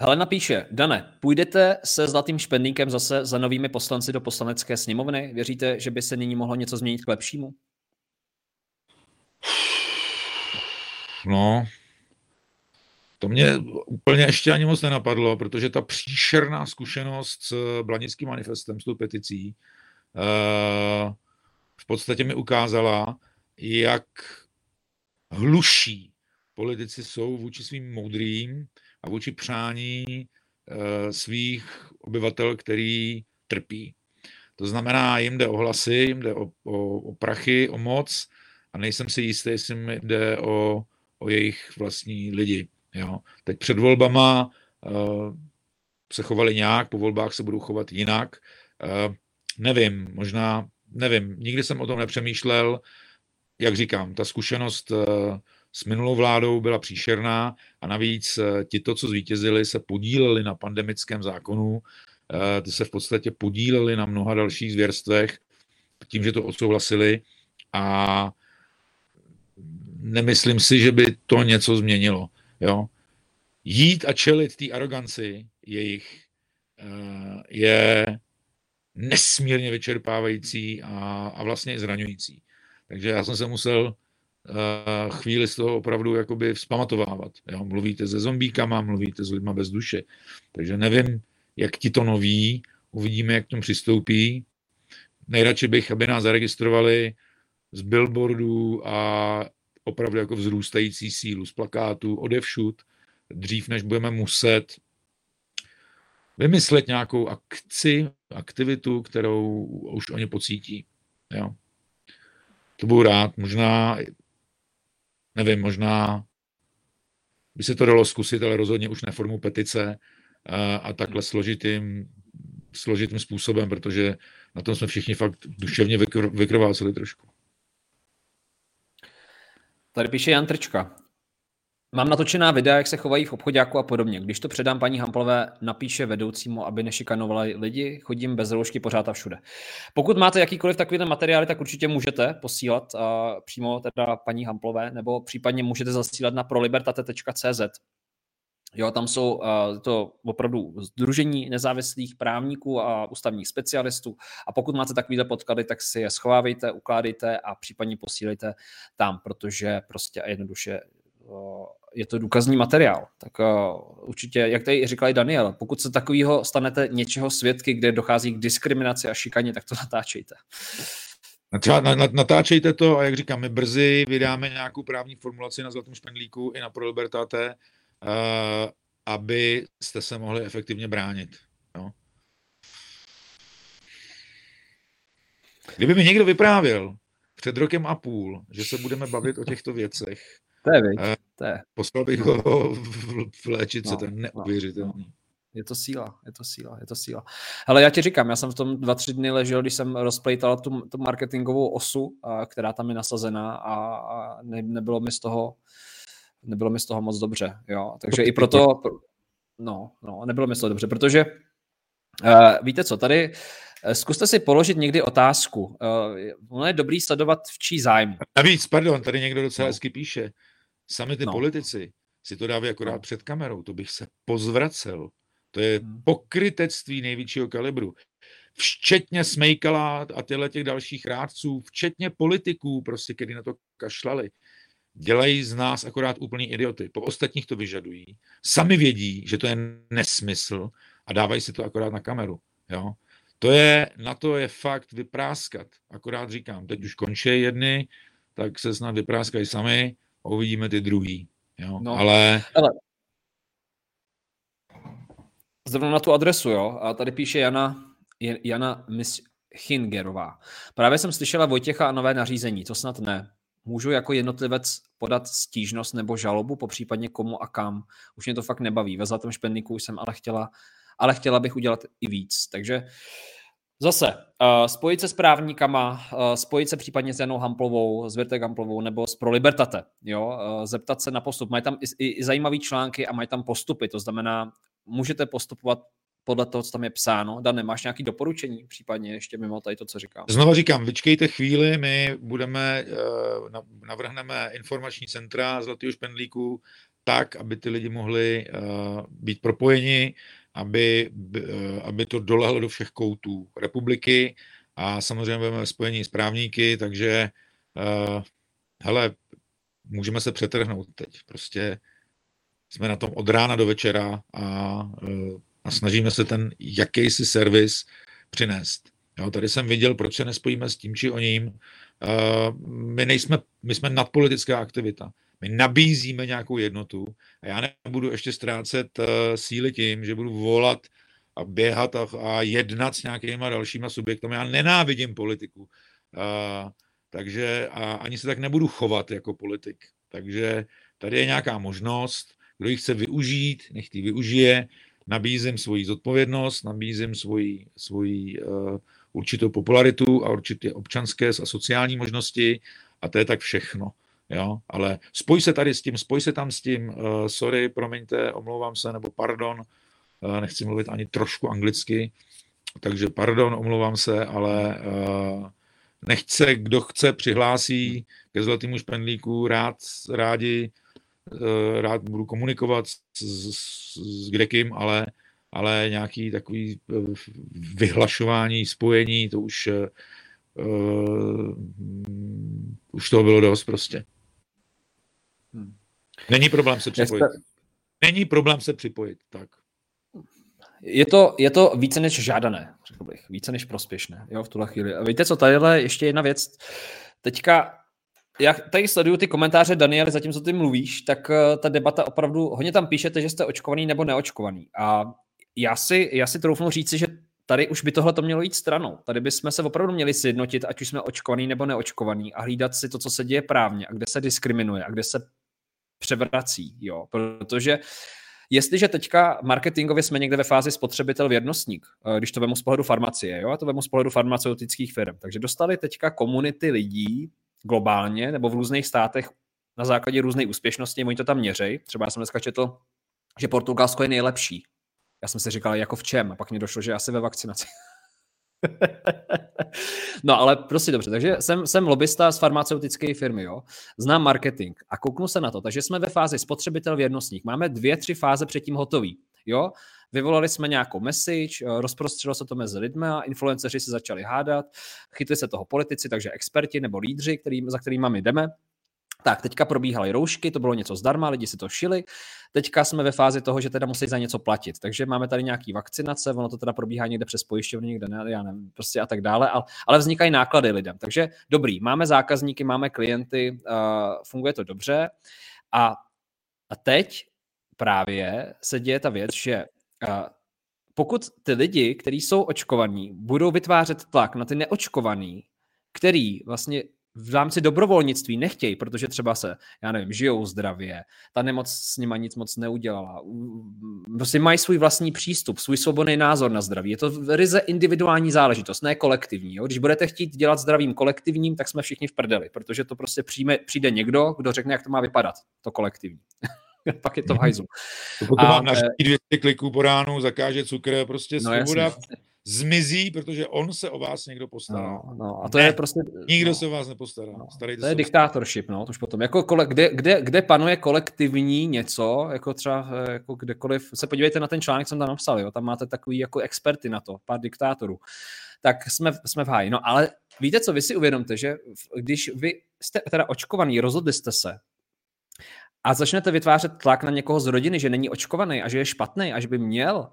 Helena píše, Dane, půjdete se zlatým špendlíkem zase za novými poslanci do poslanecké sněmovny? Věříte, že by se nyní mohlo něco změnit k lepšímu? No, to mě úplně ještě ani moc nenapadlo, protože ta příšerná zkušenost s Blanickým manifestem, s tou peticí, eh, v podstatě mi ukázala, jak hluší politici jsou vůči svým moudrým a vůči přání eh, svých obyvatel, který trpí. To znamená, jim jde o hlasy, jim jde o, o, o prachy, o moc a nejsem si jistý, jestli mi jde o, o jejich vlastní lidi. Jo. Teď před volbama uh, se chovali nějak, po volbách se budou chovat jinak. Uh, nevím, možná, nevím, nikdy jsem o tom nepřemýšlel. Jak říkám, ta zkušenost uh, s minulou vládou byla příšerná a navíc ti to, co zvítězili, se podíleli na pandemickém zákonu, ty se v podstatě podíleli na mnoha dalších zvěrstvech tím, že to odsouhlasili a nemyslím si, že by to něco změnilo. Jo? Jít a čelit té aroganci jejich eh, je nesmírně vyčerpávající a, a vlastně i zraňující. Takže já jsem se musel chvíli z toho opravdu jakoby vzpamatovávat. Jo? Mluvíte se zombíkama, mluvíte s lidma bez duše. Takže nevím, jak ti to noví, uvidíme, jak k tomu přistoupí. Nejradši bych, aby nás zaregistrovali z billboardů a opravdu jako vzrůstající sílu z plakátů, odevšud, dřív než budeme muset vymyslet nějakou akci, aktivitu, kterou už oni pocítí. Jo. To budu rád. Možná, nevím, možná by se to dalo zkusit, ale rozhodně už neformu petice a, a takhle složitým, složitým způsobem, protože na tom jsme všichni fakt duševně vykrváceli trošku. Tady píše Jan Trčka. Mám natočená videa, jak se chovají v obchodáku a podobně. Když to předám paní Hamplové, napíše vedoucímu, aby nešikanovali lidi, chodím bez roušky pořád a všude. Pokud máte jakýkoliv takovýhle materiály, tak určitě můžete posílat uh, přímo teda paní Hamplové, nebo případně můžete zasílat na prolibertate.cz. Jo, tam jsou uh, to opravdu združení nezávislých právníků a ústavních specialistů a pokud máte takovýhle podklady, tak si je schovávejte, ukládejte a případně posílejte tam, protože prostě a jednoduše je to důkazní materiál. Tak uh, určitě, jak tady říkal i Daniel, pokud se takového stanete něčeho svědky, kde dochází k diskriminaci a šikaně, tak to natáčejte. Natáčejte to a jak říkám, my brzy vydáme nějakou právní formulaci na Zlatém špendlíku i na Pro Libertate, Eh, abyste se mohli efektivně bránit. No. Kdyby mi někdo vyprávěl před rokem a půl, že se budeme bavit o těchto věcech, to je, to je. poslal bych ho v no, to je no, neuvěřitelný. No, Je to síla, je to síla, je to síla. Ale já ti říkám, já jsem v tom dva, tři dny ležel, když jsem rozplejtal tu, tu marketingovou osu, a, která tam je nasazená a, a ne, nebylo mi z toho, nebylo mi z toho moc dobře, jo. Takže i proto, no, no, nebylo mi z toho dobře, protože uh, víte co, tady uh, zkuste si položit někdy otázku. Uh, ono je dobrý sledovat v čí zájmu. víc, pardon, tady někdo docela no. hezky píše. Sami ty no. politici si to dávají akorát no. před kamerou, to bych se pozvracel. To je hmm. pokrytectví největšího kalibru. Včetně Smejkala a těchto těch dalších rádců, včetně politiků, prostě, kteří na to kašlali dělají z nás akorát úplný idioty. Po ostatních to vyžadují. Sami vědí, že to je nesmysl a dávají si to akorát na kameru. Jo? To je, na to je fakt vypráskat. Akorát říkám, teď už končí jedny, tak se snad vypráskají sami a uvidíme ty druhý. Jo? No, ale... ale... Zrovna na tu adresu, jo. A tady píše Jana, Jana Hingerová. Právě jsem slyšela Vojtěcha a nové nařízení, to snad ne. Můžu jako jednotlivec podat stížnost nebo žalobu, po případně komu a kam. Už mě to fakt nebaví. Ve Zlatém špendlíku už jsem ale chtěla, ale chtěla bych udělat i víc. Takže Zase, uh, spojit se s právníkama, uh, spojit se případně s Janou Hamplovou, s Virtek Hamplovou nebo s Pro Libertate, jo? Uh, zeptat se na postup. Mají tam i, i, i zajímavé články a mají tam postupy, to znamená, můžete postupovat podle toho, co tam je psáno. Dan, máš nějaké doporučení, případně ještě mimo tady to, co říkám? Znova říkám, vyčkejte chvíli, my budeme, navrhneme informační centra Zlatého špendlíku tak, aby ty lidi mohli být propojeni, aby, aby to dolehlo do všech koutů republiky a samozřejmě budeme spojení s právníky, takže hele, můžeme se přetrhnout teď. Prostě jsme na tom od rána do večera a a snažíme se ten jakýsi servis přinést. Jo, tady jsem viděl, proč se nespojíme s tím či o ním. My, nejsme, my jsme nadpolitická aktivita. My nabízíme nějakou jednotu a já nebudu ještě ztrácet uh, síly tím, že budu volat a běhat a, a jednat s nějakýma dalšíma subjekty. Já nenávidím politiku. Uh, takže a ani se tak nebudu chovat jako politik. Takže tady je nějaká možnost, kdo ji chce využít, nech ji využije nabízím svoji zodpovědnost, nabízím svoji, svoji uh, určitou popularitu a určitě občanské a sociální možnosti a to je tak všechno. Jo? Ale spoj se tady s tím, spoj se tam s tím, uh, sorry, promiňte, omlouvám se, nebo pardon, uh, nechci mluvit ani trošku anglicky, takže pardon, omlouvám se, ale uh, nechce, kdo chce, přihlásí ke zlatému špendlíku, rád, rádi Eh, rád budu komunikovat s, s, s kdekým, ale, ale nějaký takový vyhlašování, spojení, to už uh, už toho bylo dost prostě. Není problém se připojit. Není problém se připojit, tak. Je to, je to více než žádané, řekl bych, více než prospěšné, jo, v tuhle chvíli. A víte co, tadyhle ještě jedna věc. Teďka já tady sleduju ty komentáře, Daniel, zatímco ty mluvíš, tak uh, ta debata opravdu, hodně tam píšete, že jste očkovaný nebo neočkovaný. A já si, já si troufnu říci, že tady už by tohle to mělo jít stranou. Tady bychom se opravdu měli sjednotit, ať už jsme očkovaný nebo neočkovaný a hlídat si to, co se děje právně a kde se diskriminuje a kde se převrací. Jo? Protože Jestliže teďka marketingově jsme někde ve fázi spotřebitel věrnostník, eh, když to vemu z pohledu farmacie, jo, a to vemu z pohledu farmaceutických firm, takže dostali teďka komunity lidí, globálně nebo v různých státech na základě různé úspěšnosti, oni to tam měřej. Třeba já jsem dneska četl, že Portugalsko je nejlepší. Já jsem si říkal, jako v čem? A pak mi došlo, že asi ve vakcinaci. no ale prostě dobře, takže jsem, jsem lobista z farmaceutické firmy, jo. Znám marketing a kouknu se na to. Takže jsme ve fázi spotřebitel věrnostník. Máme dvě, tři fáze předtím hotový, jo. Vyvolali jsme nějakou message, eh, rozprostřelo se to mezi lidmi a influenceři se začali hádat, chytli se toho politici, takže experti nebo lídři, který, za kterými my jdeme, tak, teďka probíhaly roušky, to bylo něco zdarma, lidi si to šili. Teďka jsme ve fázi toho, že teda musí za něco platit. Takže máme tady nějaký vakcinace, ono to teda probíhá někde přes pojišťovny, někde ne, já nevím, prostě a tak dále, ale, ale vznikají náklady lidem. Takže dobrý, máme zákazníky, máme klienty, uh, funguje to dobře. A, a teď právě se děje ta věc, že pokud ty lidi, kteří jsou očkovaní, budou vytvářet tlak na ty neočkovaný, který vlastně v rámci dobrovolnictví nechtějí, protože třeba se, já nevím, žijou zdravě, ta nemoc s nima nic moc neudělala. Prostě mají svůj vlastní přístup, svůj svobodný názor na zdraví. Je to ryze individuální záležitost, ne kolektivní. Jo? Když budete chtít dělat zdravým kolektivním, tak jsme všichni v prdeli, protože to prostě přijme, přijde někdo, kdo řekne, jak to má vypadat, to kolektivní. pak je to v mhm. hajzlu. Pokud a, mám na 200 kliků po ránu, zakáže cukr, prostě no, svoboda zmizí, protože on se o vás někdo postará. No, no a to ne, je prostě... Nikdo no, se o vás nepostará. No, to je diktátorship, no, to už potom. Jako kole, kde, kde, kde panuje kolektivní něco, jako třeba eh, jako kdekoliv, se podívejte na ten článek, co jsem tam napsal, jo, tam máte takový jako experty na to, pár diktátorů, tak jsme, jsme v háji. No ale víte co, vy si uvědomte, že když vy jste teda očkovaný, rozhodli jste se, a začnete vytvářet tlak na někoho z rodiny, že není očkovaný a že je špatný a že by měl,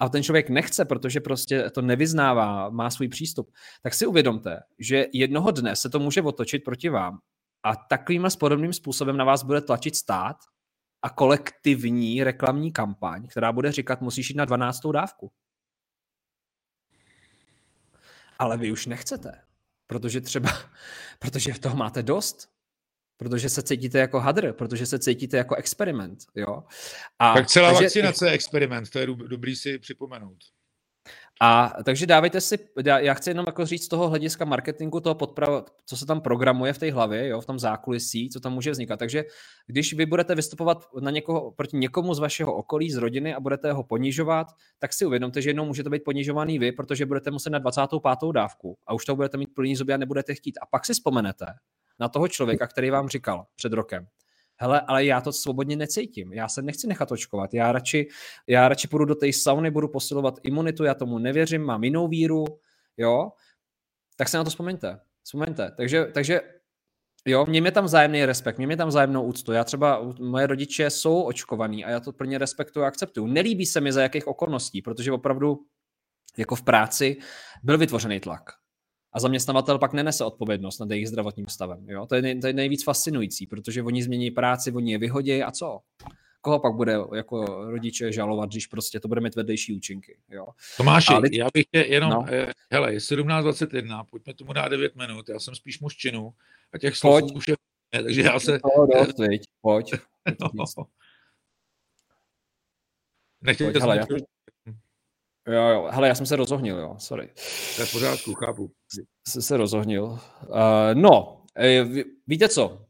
a ten člověk nechce, protože prostě to nevyznává, má svůj přístup, tak si uvědomte, že jednoho dne se to může otočit proti vám a takovým a podobným způsobem na vás bude tlačit stát a kolektivní reklamní kampaň, která bude říkat, musíš jít na 12. dávku. Ale vy už nechcete, protože třeba, protože toho máte dost, protože se cítíte jako hadr, protože se cítíte jako experiment. Jo? A, tak celá takže, vakcinace je experiment, to je dobrý si připomenout. A takže dávejte si, já chci jenom jako říct z toho hlediska marketingu, toho podprav, co se tam programuje v té hlavě, jo, v tom zákulisí, co tam může vznikat. Takže když vy budete vystupovat na někoho, proti někomu z vašeho okolí, z rodiny a budete ho ponižovat, tak si uvědomte, že jednou můžete být ponižovaný vy, protože budete muset na 25. dávku a už to budete mít plný zuby a nebudete chtít. A pak si vzpomenete na toho člověka, který vám říkal před rokem, hele, ale já to svobodně necítím, já se nechci nechat očkovat, já radši, já radši půjdu do té sauny, budu posilovat imunitu, já tomu nevěřím, mám jinou víru, jo, tak se na to vzpomeňte, vzpomeňte. Takže, takže Jo, mě tam vzájemný respekt, mě tam vzájemnou úctu. Já třeba, moje rodiče jsou očkovaní a já to plně respektuju a akceptuju. Nelíbí se mi za jakých okolností, protože opravdu jako v práci byl vytvořený tlak a zaměstnavatel pak nenese odpovědnost nad jejich zdravotním stavem. Jo? To, je nej, to je nejvíc fascinující, protože oni změní práci, oni je vyhodí a co? Koho pak bude jako rodiče žalovat, když prostě to bude mít vedlejší účinky. Jo? Tomáši, lid... já bych tě jenom, no. eh, hele, je 17.21, pojďme tomu dát 9 minut, já jsem spíš mužčinu a těch slov už je, takže já se... No, dost, pojď. no. Nechtěl pojď, hele, já... Jo, jo. Hele, já jsem se rozohnil, jo, sorry. To je v pořádku, chápu. Jsem se rozohnil. Uh, no, eh, víte co?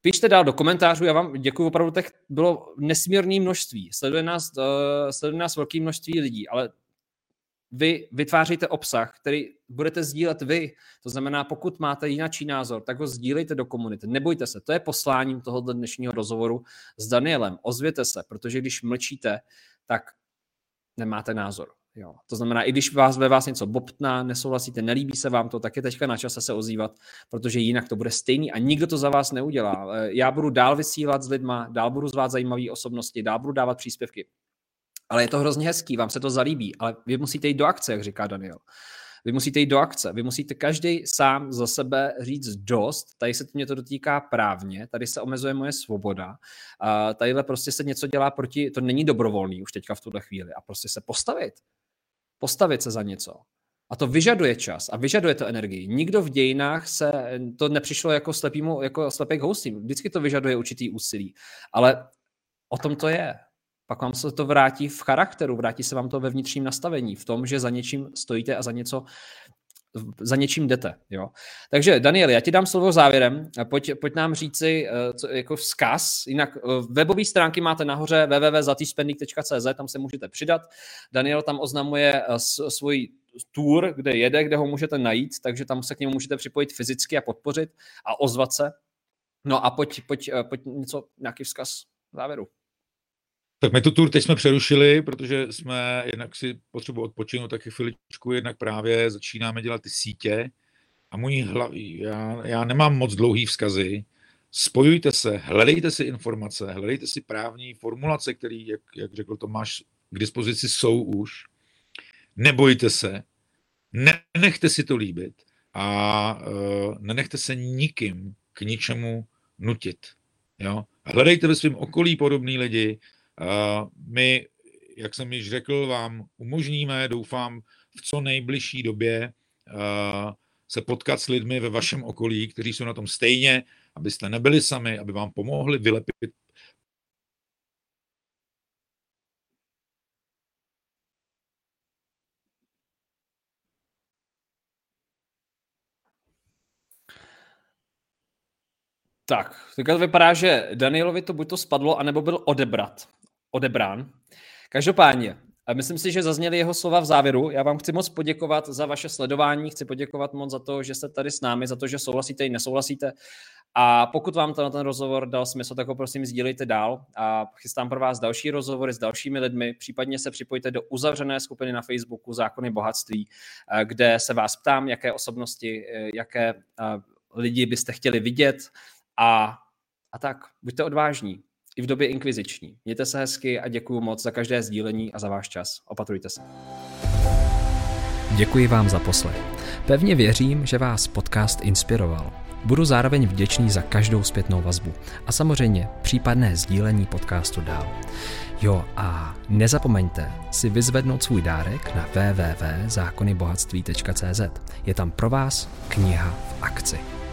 Pište dál do komentářů, já vám děkuji opravdu, těch bylo nesmírné množství. Sleduje nás, uh, sleduje nás velké množství lidí, ale vy vytváříte obsah, který budete sdílet vy. To znamená, pokud máte jiný názor, tak ho sdílejte do komunity. Nebojte se, to je posláním tohoto dnešního rozhovoru s Danielem. Ozvěte se, protože když mlčíte, tak nemáte názor. Jo. To znamená, i když vás ve vás něco bobtná, nesouhlasíte, nelíbí se vám to, tak je teďka na čase se ozývat, protože jinak to bude stejný a nikdo to za vás neudělá. Eh, já budu dál vysílat s lidma, dál budu zvát zajímavé osobnosti, dál budu dávat příspěvky. Ale je to hrozně hezký, vám se to zalíbí, ale vy musíte jít do akce, jak říká Daniel. Vy musíte jít do akce, vy musíte každý sám za sebe říct dost, tady se mě to dotýká právně, tady se omezuje moje svoboda, tadyhle prostě se něco dělá proti, to není dobrovolný už teďka v tuhle chvíli a prostě se postavit postavit se za něco. A to vyžaduje čas a vyžaduje to energii. Nikdo v dějinách se, to nepřišlo jako, slepýmu, jako slepek housím. Vždycky to vyžaduje určitý úsilí. Ale o tom to je. Pak vám se to vrátí v charakteru, vrátí se vám to ve vnitřním nastavení, v tom, že za něčím stojíte a za něco za něčím jdete. Jo? Takže Daniel, já ti dám slovo závěrem. Pojď, pojď nám říci uh, co, jako vzkaz. Jinak uh, webové stránky máte nahoře www.zatýspending.cz, tam se můžete přidat. Daniel tam oznamuje uh, svůj tour, kde jede, kde ho můžete najít, takže tam se k němu můžete připojit fyzicky a podpořit a ozvat se. No a pojď, pojď, pojď něco, nějaký vzkaz závěru. Tak my tu tur teď jsme přerušili, protože jsme jednak si potřebu odpočinout taky chviličku, jednak právě začínáme dělat ty sítě a můj hlav, já, já nemám moc dlouhý vzkazy, spojujte se, hledejte si informace, hledejte si právní formulace, které, jak, jak řekl Tomáš, k dispozici jsou už. Nebojte se, nenechte si to líbit a uh, nenechte se nikým k ničemu nutit. Jo? Hledejte ve svém okolí podobný lidi, my, jak jsem již řekl, vám umožníme, doufám, v co nejbližší době se potkat s lidmi ve vašem okolí, kteří jsou na tom stejně, abyste nebyli sami, aby vám pomohli vylepit Tak, teďka vypadá, že Danielovi to buď to spadlo, anebo byl odebrat odebrán. Každopádně, myslím si, že zazněly jeho slova v závěru. Já vám chci moc poděkovat za vaše sledování, chci poděkovat moc za to, že jste tady s námi, za to, že souhlasíte i nesouhlasíte. A pokud vám to na ten rozhovor dal smysl, tak ho prosím sdílejte dál a chystám pro vás další rozhovory s dalšími lidmi. Případně se připojte do uzavřené skupiny na Facebooku Zákony bohatství, eh, kde se vás ptám, jaké osobnosti, eh, jaké eh, lidi byste chtěli vidět a, a tak. Buďte odvážní i v době inkviziční. Mějte se hezky a děkuji moc za každé sdílení a za váš čas. Opatrujte se. Děkuji vám za poslech. Pevně věřím, že vás podcast inspiroval. Budu zároveň vděčný za každou zpětnou vazbu a samozřejmě případné sdílení podcastu dál. Jo a nezapomeňte si vyzvednout svůj dárek na www.zákonybohatství.cz. Je tam pro vás kniha v akci.